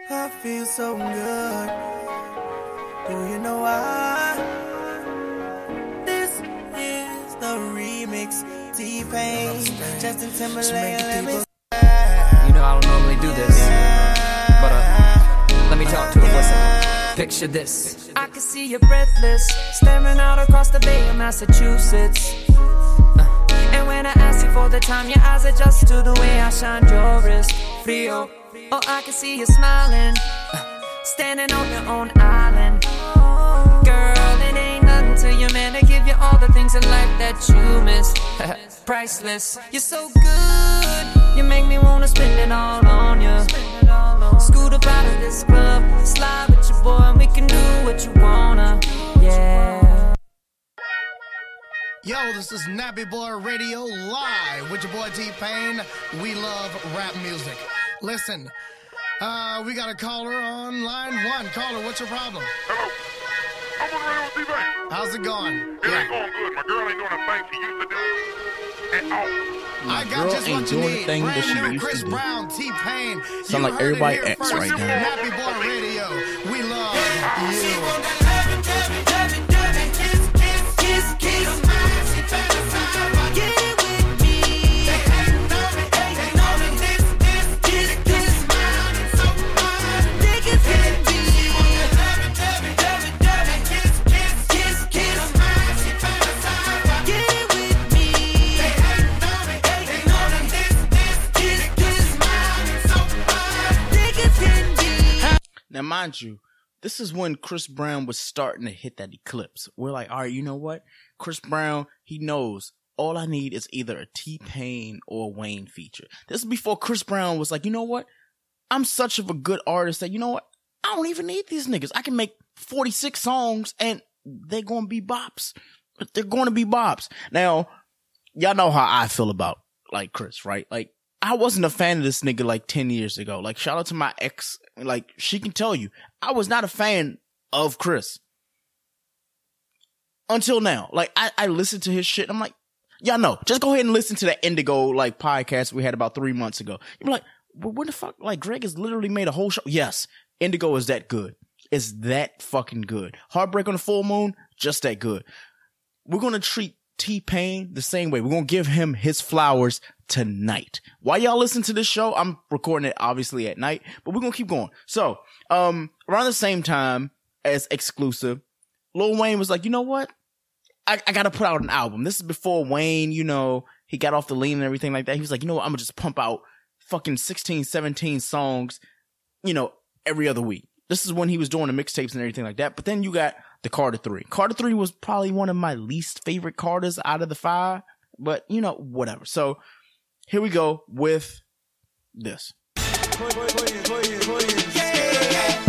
I feel so good. Do you know why? This is the remix. T Pain, Justin Timberlake, let me. You know I don't normally do this, but uh, let me talk to it for a second. Picture this. I can see you breathless, staring out across the Bay of Massachusetts. Uh, and when I ask you for the time, your eyes adjust to the way I shine your wrist. Frio. Oh, I can see you smiling, uh, standing on your own island. Girl, it ain't nothing to your man to give you all the things in life that you miss. *laughs* Priceless. You're so good, you make me wanna spend it all on you. Scoot up out of this club, slide with your boy, and we can do what you wanna. Yeah. Yo, this is Nappy Boy Radio live with your boy T Pain. We love rap music. Listen, uh, we got a caller on line one. Caller, what's your problem? Hello. I'm on the radio with T-Pain. How's it going? It ain't going good. My girl ain't doing the thing she used to do at all. I got girl just ain't what you doing the need. thing that Brand she new used to Chris do. Brown, T Pain. Sound like everybody X right now. Nappy Boy Radio. We love you. Now, mind you, this is when Chris Brown was starting to hit that eclipse. We're like, all right, you know what? Chris Brown, he knows all I need is either a T Pain or Wayne feature. This is before Chris Brown was like, you know what? I'm such of a good artist that, you know what? I don't even need these niggas. I can make 46 songs and they're to be bops. They're to be bops. Now, y'all know how I feel about like Chris, right? Like, I wasn't a fan of this nigga like 10 years ago. Like, shout out to my ex. Like, she can tell you, I was not a fan of Chris until now. Like, I, I listened to his shit. I'm like, y'all know, just go ahead and listen to that Indigo like podcast we had about three months ago. You're like, well, what the fuck? Like, Greg has literally made a whole show. Yes, Indigo is that good. It's that fucking good. Heartbreak on the Full Moon, just that good. We're gonna treat T Pain the same way. We're gonna give him his flowers tonight. While y'all listen to this show, I'm recording it obviously at night, but we're gonna keep going. So, um, around the same time as exclusive, Lil Wayne was like, you know what? I, I gotta put out an album. This is before Wayne, you know, he got off the lean and everything like that. He was like, you know what? I'm gonna just pump out fucking 16, 17 songs, you know, every other week. This is when he was doing the mixtapes and everything like that. But then you got the Carter 3. Carter 3 was probably one of my least favorite Carters out of the five, but you know, whatever. So here we go with this. I need a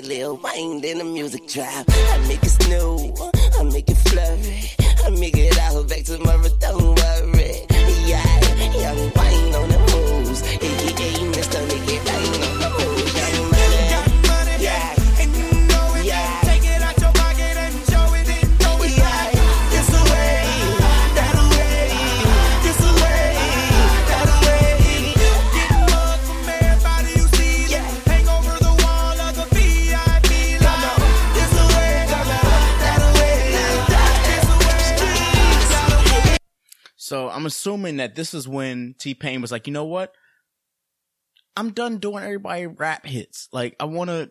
Money, Lil Wayne, then the music drop. I make it snow, I make it flurry, I make it out back tomorrow. Don't worry, So I'm assuming that this is when T Pain was like, you know what? I'm done doing everybody rap hits. Like I want to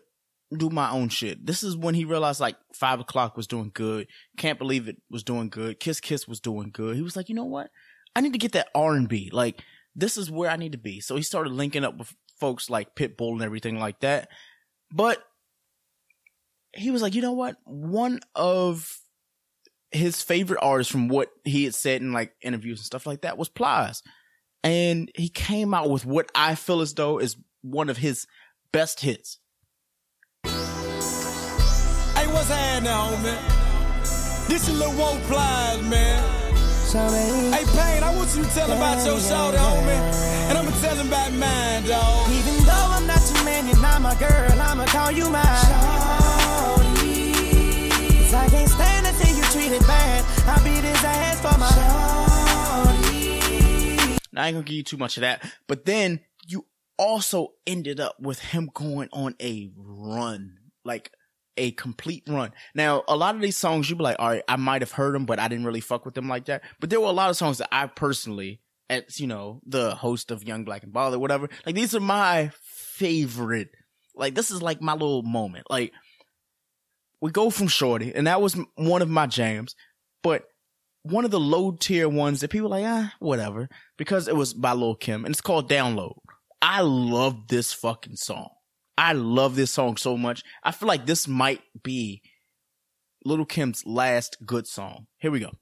do my own shit. This is when he realized like five o'clock was doing good. Can't believe it was doing good. Kiss Kiss was doing good. He was like, you know what? I need to get that R and B. Like this is where I need to be. So he started linking up with folks like Pitbull and everything like that. But he was like, you know what? One of his favorite artist from what he had said in like interviews and stuff like that was Plies. And he came out with what I feel as though is one of his best hits. Hey, what's happening, homie? This is Lil Woe Plies, man. Hey, Pain, I want you to tell about your shoulder, homie. And I'ma tell him about mine, dog. Even though I'm not your man, you're not my girl, I'ma call you mine. Shawty. 'Cause I can't treated bad. I beat his ass for my. Now, I ain't gonna give you too much of that. But then you also ended up with him going on a run, like a complete run. Now, a lot of these songs, you'd be like, all right, I might have heard them, but I didn't really fuck with them like that. But there were a lot of songs that I personally, as you know, the host of Young Black and Ball or whatever, like these are my favorite. Like this is like my little moment. Like we go from Shorty, and that was one of my jams, but one of the low tier ones that people like, ah, whatever, because it was by Lil Kim, and it's called Download. I love this fucking song. I love this song so much. I feel like this might be Little Kim's last good song. Here we go.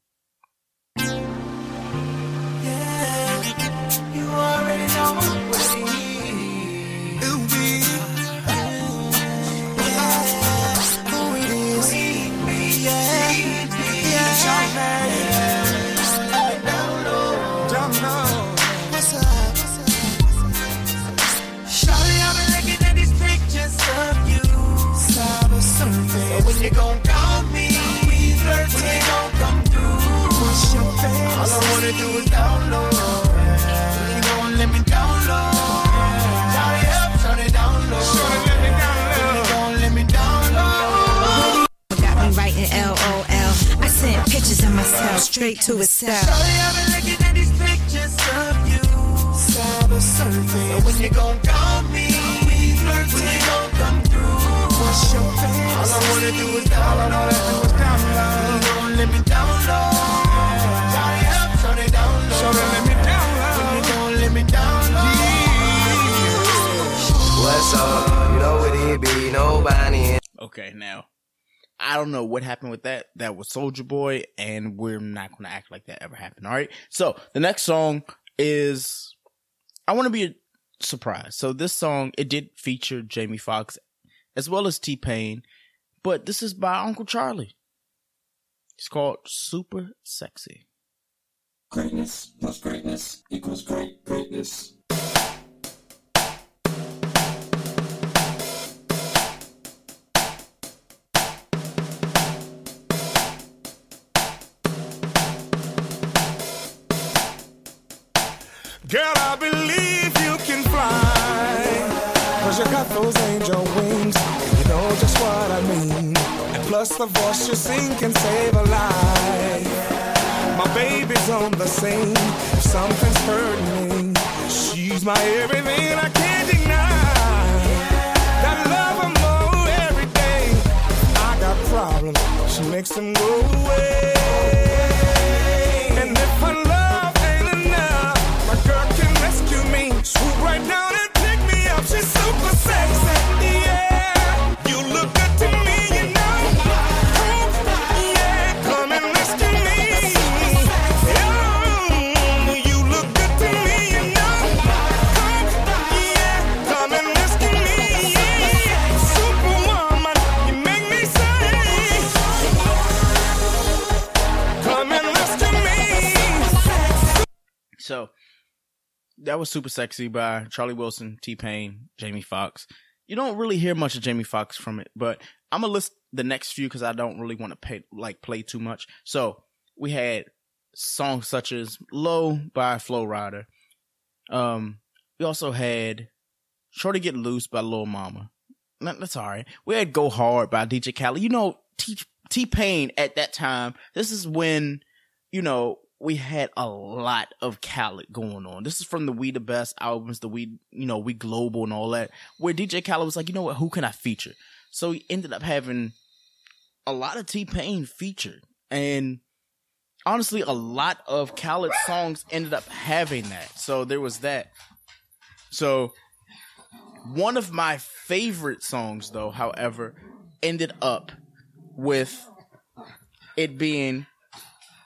All I wanna do is download. When you gon' let me download. Shawty up, shawty download. Shawty let me download. When you gon' let me download. Got me writing LOL. I sent pictures of myself straight to his cell. Shawty, I've been looking at these pictures of you. Cyber surfing. So when you gon' call me, when you gon' come through. What's your fantasy? All I wanna do is download. When Okay, now I don't know what happened with that. That was Soulja Boy, and we're not going to act like that ever happened. All right. So the next song is I want to be a surprise. So this song it did feature Jamie Foxx as well as T Pain, but this is by Uncle Charlie. It's called Super Sexy. Greatness plus greatness equals great greatness. Girl, I believe you can fly. Cause you got those angel wings. And you know just what I mean. And plus the voice you sing can save a life. On the same. Something's hurting me, she's my everything. I can't deny. That love and more every day. I got problems. She makes them go away. And if her love that was super sexy by Charlie Wilson, T Pain, Jamie Foxx. You don't really hear much of Jamie Foxx from it, but I'm gonna list the next few because I don't really want to pay like play too much. So we had songs such as "Low" by Flo Rida. Um, we also had "Shorty Get Loose" by Lil Mama. That's all right. We had "Go Hard" by DJ Khaled. You know, T T Pain at that time. This is when you know, we had a lot of Khaled going on. This is from the We the Best albums, the We, you know, We Global and all that, where DJ Khaled was like, you know what, who can I feature? So he ended up having a lot of T Pain featured. And honestly, a lot of Khaled songs ended up having that. So there was that. So one of my favorite songs, though, however, ended up with it being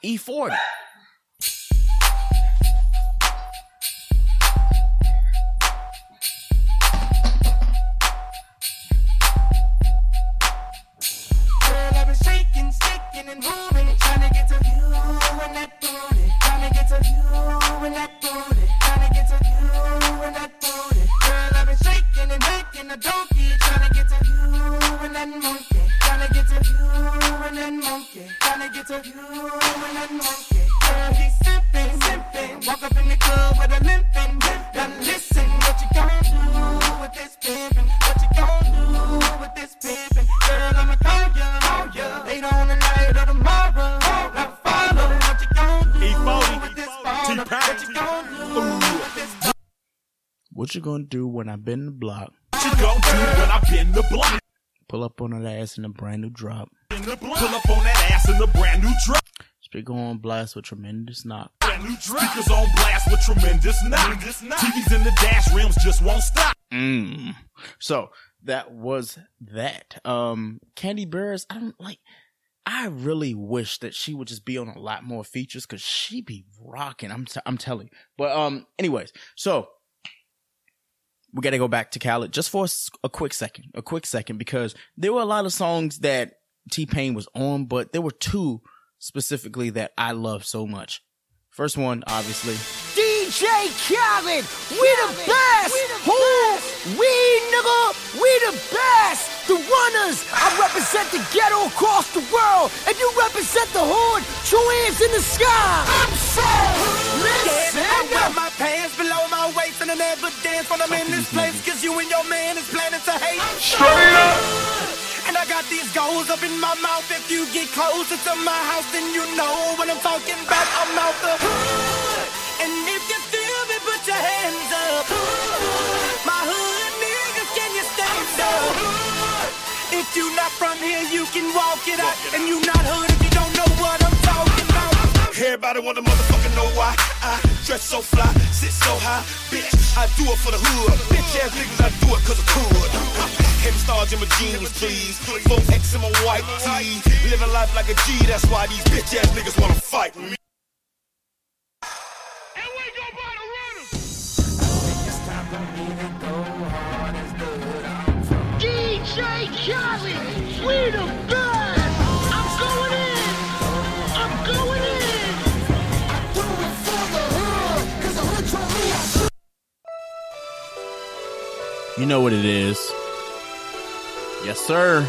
E E40. Shaking and making a donkey, trying to get to you and that monkey, trying to get to you and that monkey, trying to get to you and that monkey. Girl, he's simping, simping, walk up in the club with a limping. Now listen, what you gonna do with this pimpin'? What you gonna do with this pimpin'? Girl, I'ma call ya, call ya later on tonight or tomorrow. Now follow what you gonna do with this baller? What you gonna do What you gonna do when I bend the block? What you gonna do when I bend the block? Pull up on that ass in a brand new drop. Pull up on that ass in a brand new drop. Speaker on blast with tremendous knock. Brand new drop. Speakers on blast with tremendous knock. TVs in the dash rims just won't stop. Mm. So that was that. Um, Candy Bears, I don't like. I really wish that she would just be on a lot more features because she be rocking. I'm t- I'm telling. you. But um, anyways, so we got to go back to Khaled just for a quick second, a quick second, because there were a lot of songs that T Pain was on, but there were two specifically that I love so much. First one, obviously, DJ Khaled, we the best. Who? We nigga, we the best. The runners. I represent the ghetto across the world, and you represent the hood. Two hands in the sky. I'm so listen. I wear my pants below my waist and I never dance when I'm in this place Cause you and your man is planning to hate Straight up. And I got these goals up in my mouth. If you get closer to my house then you know what I'm talking about. I'm out the hood. And if you feel me put your hands up. My hood niggas can you stand up? If you not from here you can walk it out. And you not hood if you don't know what I'm talking about Everybody wanna motherfucker know why I dress so fly, sit so high, bitch. I do it for the hood. Bitch ass niggas, I do it cause I could. *laughs* Heavy stars in my jeans, please. 4X in my white tee. Living life like a G, that's why these bitch ass niggas wanna fight me. You know what it is. Yes, sir.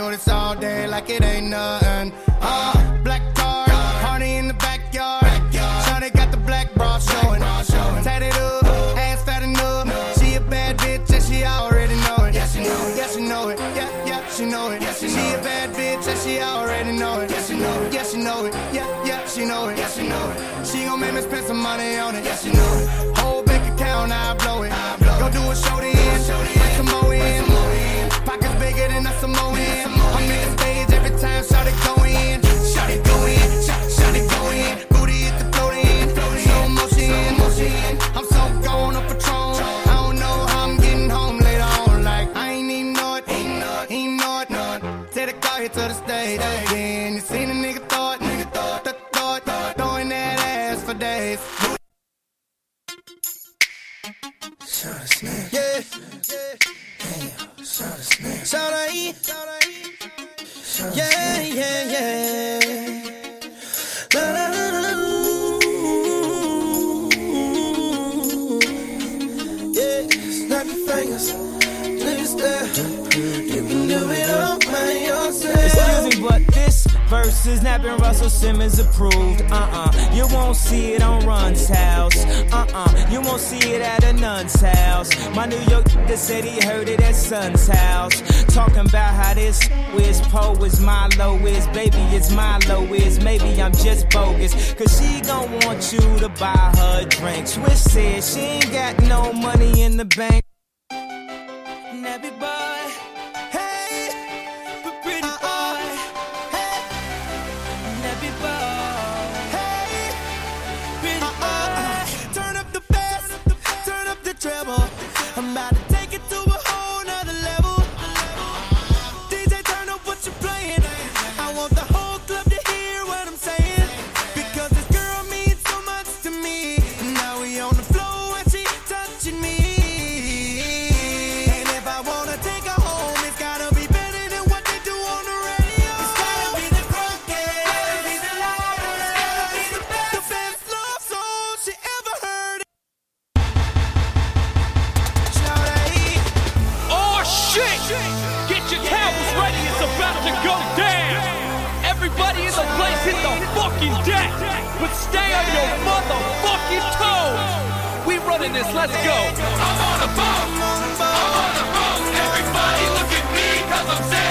notice all day like it ain't nothing. Yeah, yeah, yeah. Versus napping Russell Simmons approved. Uh-uh. You won't see it on Run's house. Uh-uh. You won't see it at a nun's house. My New York *laughs* the said he heard it at Sun's house. Talking about how this is Poe is Milo is, baby it's Milo is. Maybe I'm just bogus. Cause she gon' want you to buy her drinks. Swiss said she ain't got no money in the bank. this. Let's go. I'm on a boat. I'm on a boat. Everybody look at me because I'm sad.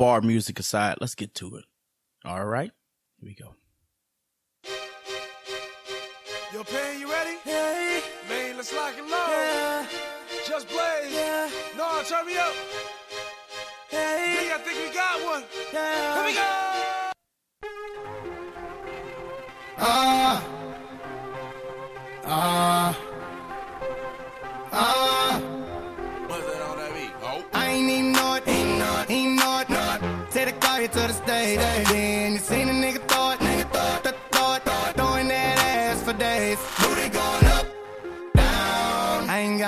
bar music aside, let's get to it. All right, here we go. Yo, Pain, you ready? Hey. Man, let's lock and load. Yeah. Just blaze. Yeah. No, turn me up. Hey. Hey, I think we got one. Yeah. Here we go. Ah. Ah. Ah.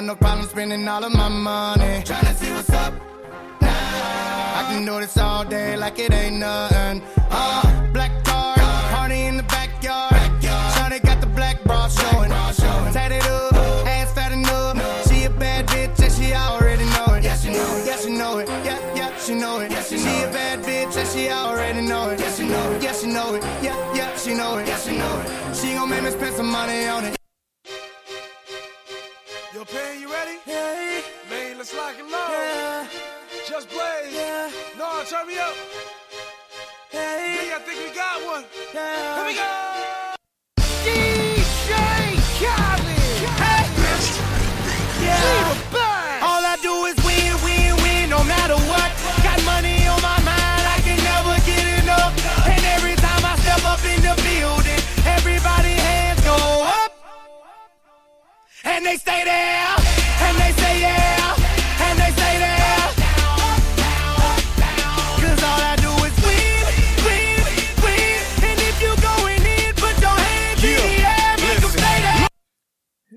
Got no problem spending all of my money. Tryna see what's up now. I can do this all day like it ain't nothing. Uh, black car, party in the backyard. Shawty got the black bra showing. Tatted up, ass fat enough. She a bad bitch and she already know it. Yeah, she know it. Yeah, she know it. Yeah, yeah, she know it. She she know a bad bitch and she already know it. Yeah, she know it. Yeah, she know it. Yeah, yeah, she know it. Yeah, she know it. She gon' make me spend some money on it. Man, let's lock and load. Yeah. Just blaze. Yeah. No, turn me up. Yeah. I think we got one. Yeah. Here we go. DJ Khaled. Hey. Yeah. All I do is win, win, win, no matter what. Got money on my mind, I can never get enough. And every time I step up in the building, everybody hands go up. And they stay there,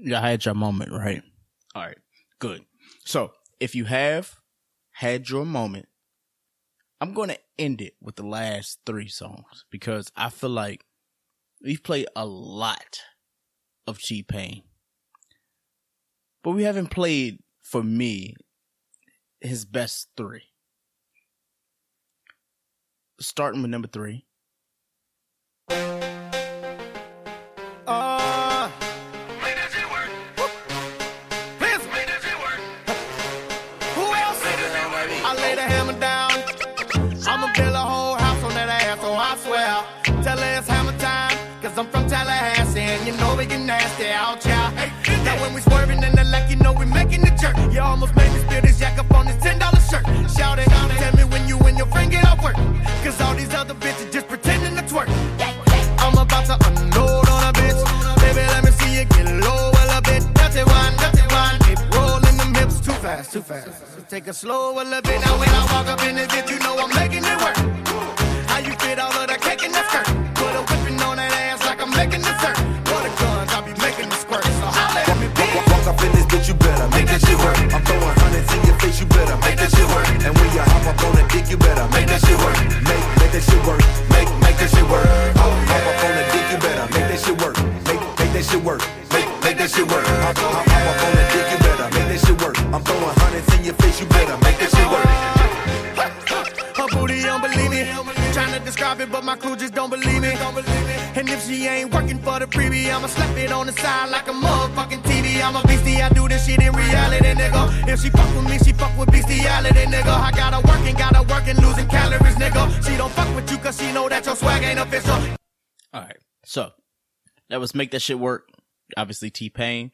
Y'all had your moment, right? All right, good. So if you have had your moment, I'm going to end it with the last three songs because I feel like we've played a lot of T Pain, but we haven't played for me his best three. Starting with number three. Cause I'm from Tallahassee, and you know we get nasty out, child. Now when we swerving in the like, you know we making the jerk. You almost made me spill this jack up on this $10 shirt. Shout it, tell me when you and your friend get off work. Cause all these other bitches just pretending to twerk. I'm about to unload on a bitch. Baby, let me see you get low a little bit. Dirty wine, dirty wine. Keep rolling them hips too fast, too fast. So Take it slow a little bit. Now when I walk up in this bitch, you know I'm making it work. How you fit all of that cake in that skirt? Face, you better make that shit work. And when you hop up on the dick, you better make that shit work. Make, make that shit work. Make, make that shit work. Hop, hop up on the dick, you better make that shit work. Make, make that shit work. Make, make that shit work. Hop, hop, hop up on the dick, you better make that shit work. I'm throwing hundreds in your face, you better make that shit work. Her booty don't believe me. Trying to describe it, but my crew just don't believe me. Don't believe me. And if she ain't working for the freebie, I'ma slap it on the side like a motherfucking TV. I'm a beastie, I do this shit in reality, nigga. If she fuck with me, she fuck with bestiality, nigga. I got her working, got her working, losing calories, nigga. She don't fuck with you cause she know that your swag ain't official. All right. So that was make that shit work. Obviously, T Pain.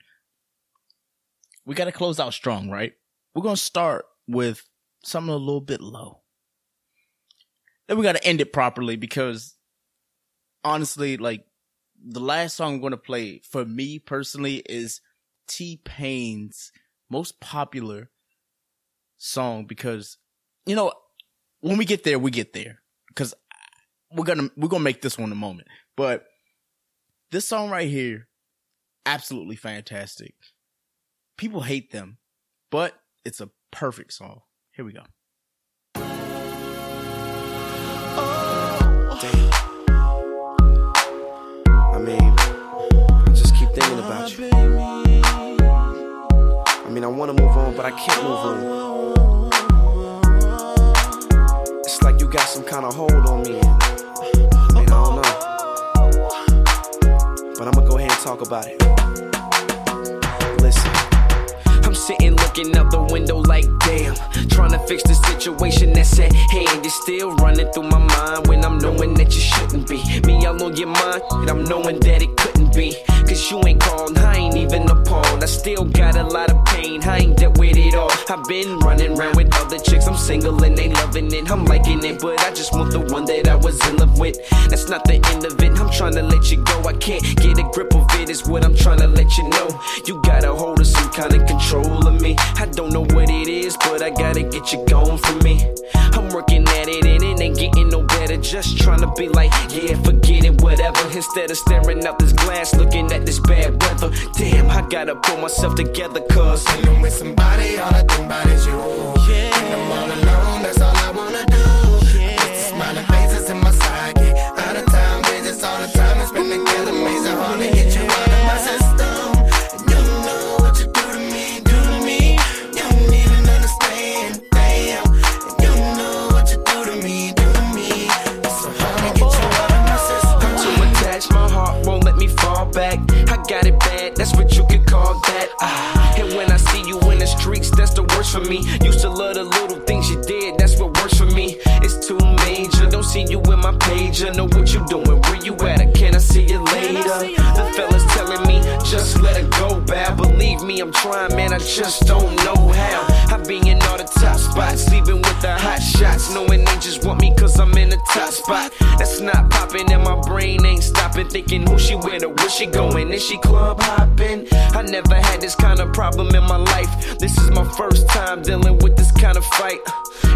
We got to close out strong, right? We're going to start with something a little bit low. Then we got to end it properly because honestly, like the last song I'm going to play for me personally is T Pain's most popular song because, you know, when we get there, we get there because we're to, we're to make this one a moment. But this song right here, absolutely fantastic. People hate them, but it's a perfect song. Here we go. You. I mean, I wanna move on, but I can't move on. It's like you got some kind of hold on me. I mean, I don't know. But I'm gonna go ahead and talk about it. Listen. I'm sitting looking out the window like damn. Trying to fix the situation that's at hand. You're still running through my mind when I'm knowing that you shouldn't be. Me all on your mind, and I'm knowing that it couldn't be. Cause you ain't called, I ain't even a pawn. I still got a lot of pain, I ain't dealt with it all. I've been running around with other chicks, I'm single and they loving it. I'm liking it, but I just want the one that I was in love with. That's not the end of it, I'm trying to let you go. I can't get a grip of it, is what I'm trying to let you know. You got a hold of some kind of control of me. I don't know what it is, but I gotta get you going for me. I'm working at it and it ain't getting no better. Just trying to be like, yeah, forget it, whatever. Instead of staring out this glass, looking at this bad weather. Damn, I gotta pull myself together, cause When I'm with somebody, all I think about is you. Yeah. I'm all alone, that's what you could call that. Ah, and when I see you in the streets, that's the worst for me. Used to love the little things you did, that's what works for me. It's too major, don't see you in my page. I know what you doing, where you at? Can I see you later? Just let it go, bad. Believe me, I'm trying, man, I just don't know how. I've been in all the top spots, sleeping with the hot shots, knowing they just want me cause I'm in the top spot. That's not popping, and my brain ain't stopping, thinking who she with or where she going. Is she club hopping? I never had this kind of problem in my life. This is my first time dealing with this kind of fight.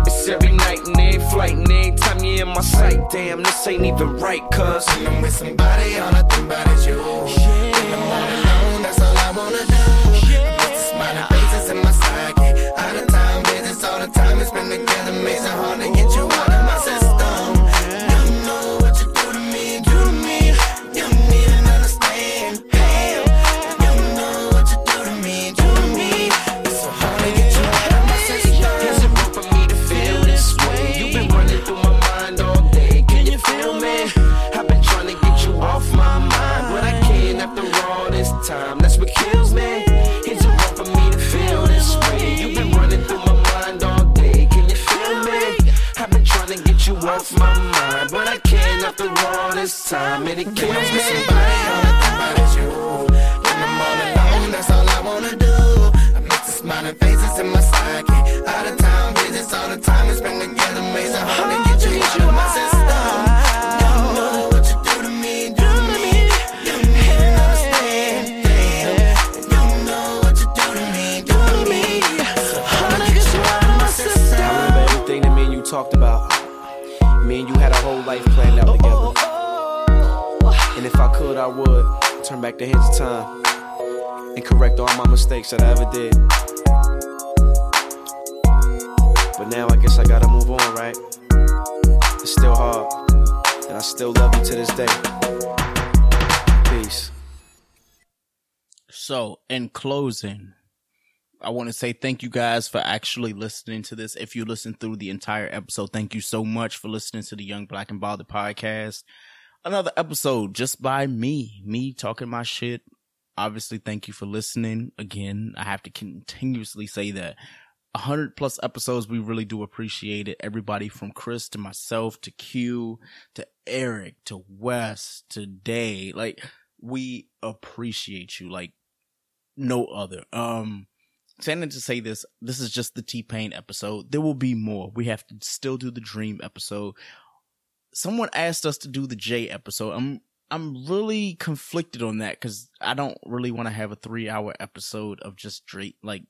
It's every night and every flight, and every time you're in my sight. Damn, this ain't even right, cuz. When I'm with somebody, all I think about is you. When wanna do. The smiling faces in my sidekick. Out of town visits all the time. It's been together, amazing, hard to get you off my mind, but I can't after all this time. And it kills me. somebody, all back the hands of time and correct all my mistakes that I ever did. But now I guess I gotta move on, right? It's still hard, and I still love you to this day. Peace. So, in closing, I want to say thank you guys for actually listening to this. If you listened through the entire episode, thank you so much for listening to the Young Black and Bothered podcast. Another episode just by me, me talking my shit. Obviously, thank you for listening. Again, I have to continuously say that. A hundred plus episodes, we really do appreciate it. Everybody from Chris to myself to Q to Eric to Wes to Day. Like, we appreciate you like no other. Um, standing to say this, this is just the T Pain episode. There will be more. We have to still do the Dream episode. Someone asked us to do the J episode. I'm I'm really conflicted on that because I don't really want to have a three hour episode of just Drake like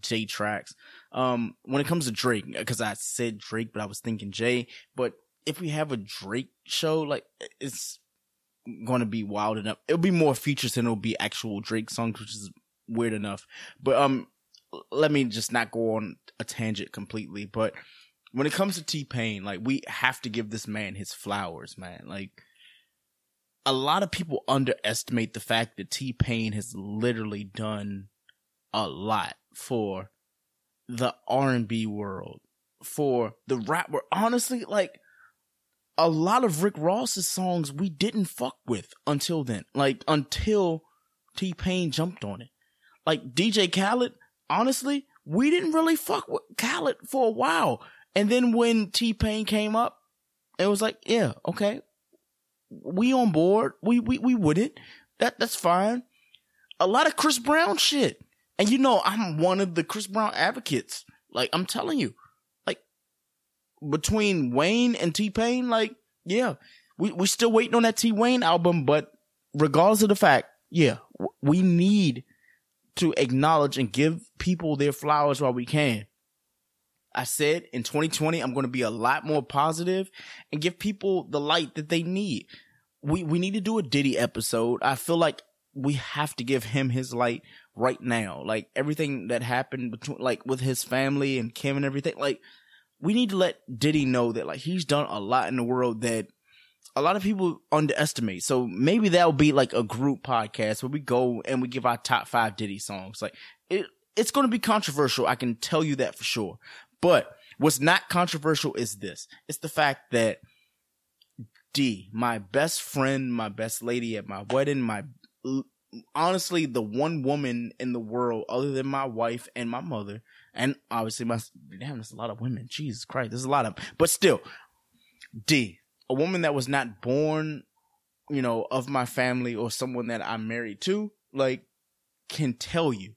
J tracks. Um, when it comes to Drake, because I said Drake, but I was thinking J. But if we have a Drake show, like it's going to be wild enough. It'll be more features than it'll be actual Drake songs, which is weird enough. But um, let me just not go on a tangent completely. But when it comes to T Pain, like we have to give this man his flowers, man. Like a lot of people underestimate the fact that T Pain has literally done a lot for the R and B world, for the rap world. Honestly, like a lot of Rick Ross's songs we didn't fuck with until then. Like until T Pain jumped on it. Like DJ Khaled, honestly, we didn't really fuck with Khaled for a while. And then when T Pain came up, it was like, yeah, okay. We on board. We we we wouldn't. That that's fine. A lot of Chris Brown shit. And you know, I'm one of the Chris Brown advocates. Like I'm telling you. Like between Wayne and T Pain, like, yeah. We we still waiting on that T Wayne album, but regardless of the fact, yeah, we need to acknowledge and give people their flowers while we can. I said in 2020, I'm going to be a lot more positive and give people the light that they need. We, we need to do a Diddy episode. I feel like we have to give him his light right now. Like everything that happened between, like with his family and Kim and everything, like we need to let Diddy know that like he's done a lot in the world that a lot of people underestimate. So maybe that'll be like a group podcast where we go and we give our top five Diddy songs. Like it, it's going to be controversial. I can tell you that for sure. But what's not controversial is this. It's the fact that D, my best friend, my best lady at my wedding, my honestly the one woman in the world other than my wife and my mother, and obviously my damn, there's a lot of women. Jesus Christ, there's a lot of, but still, D, a woman that was not born, you know, of my family or someone that I'm married to, like, can tell you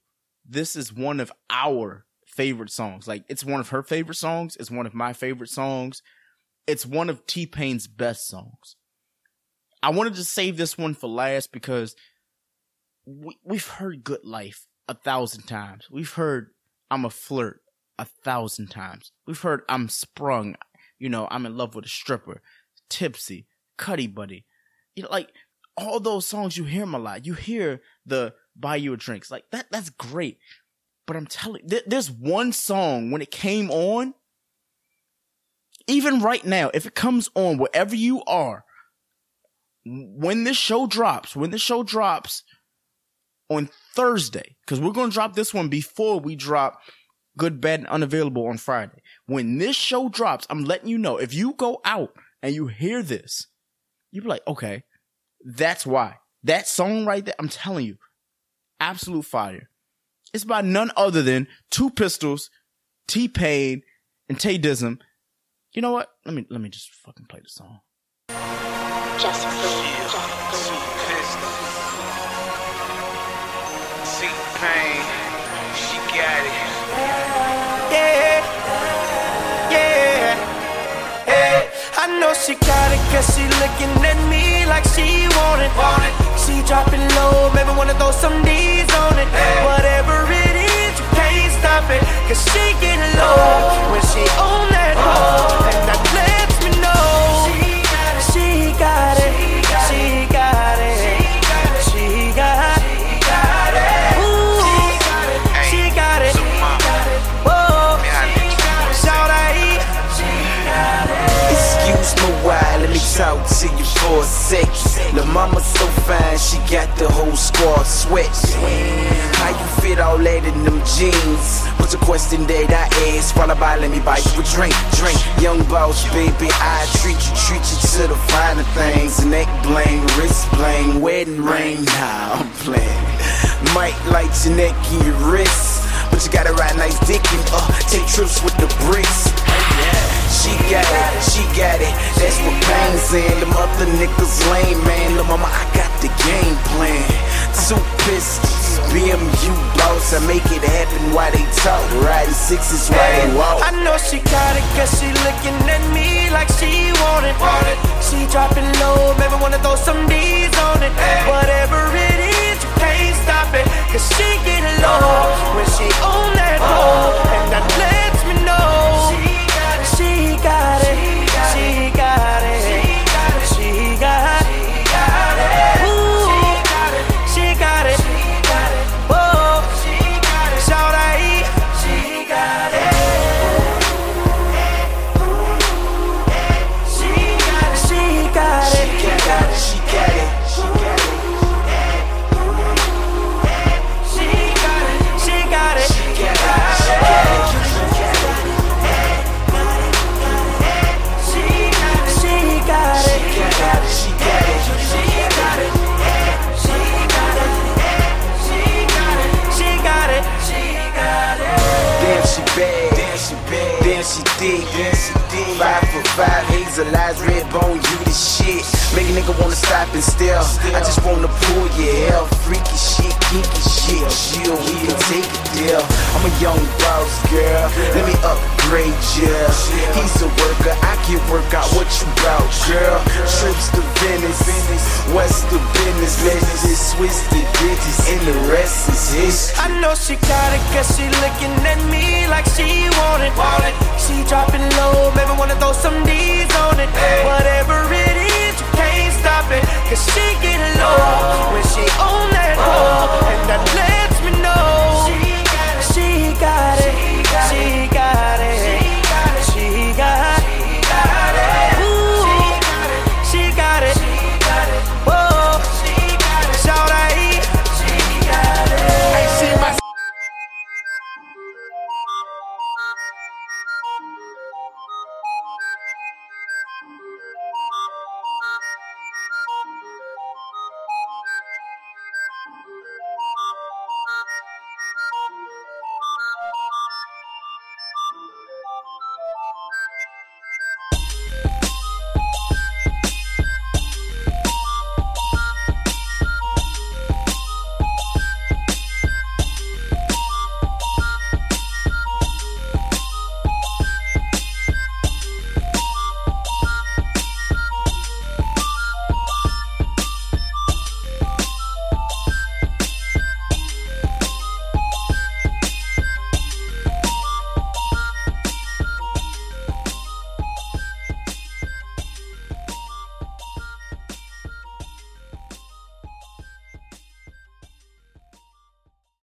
this is one of our favorite songs. Like, it's one of her favorite songs. It's one of my favorite songs. It's one of T Pain's best songs. I wanted to save this one for last because we, we've heard Good Life a thousand times. We've heard I'm a flirt a thousand times. We've heard I'm sprung. You know, I'm in love with a stripper. Tipsy, Cuddy Buddy. You know, like all those songs you hear them a lot. You hear the buy you a drinks. Like that, that's great. But I'm telling th- there's one song when it came on, even right now, if it comes on wherever you are, when this show drops, when the show drops on Thursday, because we're going to drop this one before we drop Good, Bad, and Unavailable on Friday. When this show drops, I'm letting you know if you go out and you hear this, you be like, okay, that's why. That song right there, I'm telling you, absolute fire. It's by none other than Two Pistols, T Pain, and Tay Dizm. You know what? Let me let me just fucking play the song. T-Pain, she got it. Yeah, yeah, hey. I know she got it cause she looking at me like she want it. Want it. She dropping low, maybe wanna throw some D's on it. Whatever it is, you can't stop it. Cause she get low when she on that hoe. And that lets me know she got it. She got it. She got it. She got it. Ooh, she got it. Whoa, shout out. Excuse me while, let me talk to you for a sec. La mama so fine, she got the whole squad sweat. How you fit all that in them jeans? What's a question that I ask? Followed by let me buy you a drink, drink. Young boss, baby, I treat you, treat you to the finer things. Neck bling, wrist bling, wedding ring. Nah, I'm playing. Might light your neck and your wrist. But you gotta ride nice dick and uh, take trips with the bricks. She got it, she got it. That's what Pain saying. Them other niggas lame, man. Look, mama, I got the game plan. Two pistols, BMU boss. I make it happen while they talk. Riding sixes while they walk. I know she got it cause she looking at me like she want it. She dropping low, maybe wanna throw some D's on it. Whatever it is, you can't stop it. Cause she get low when she on that uh. hoe. And that lets me know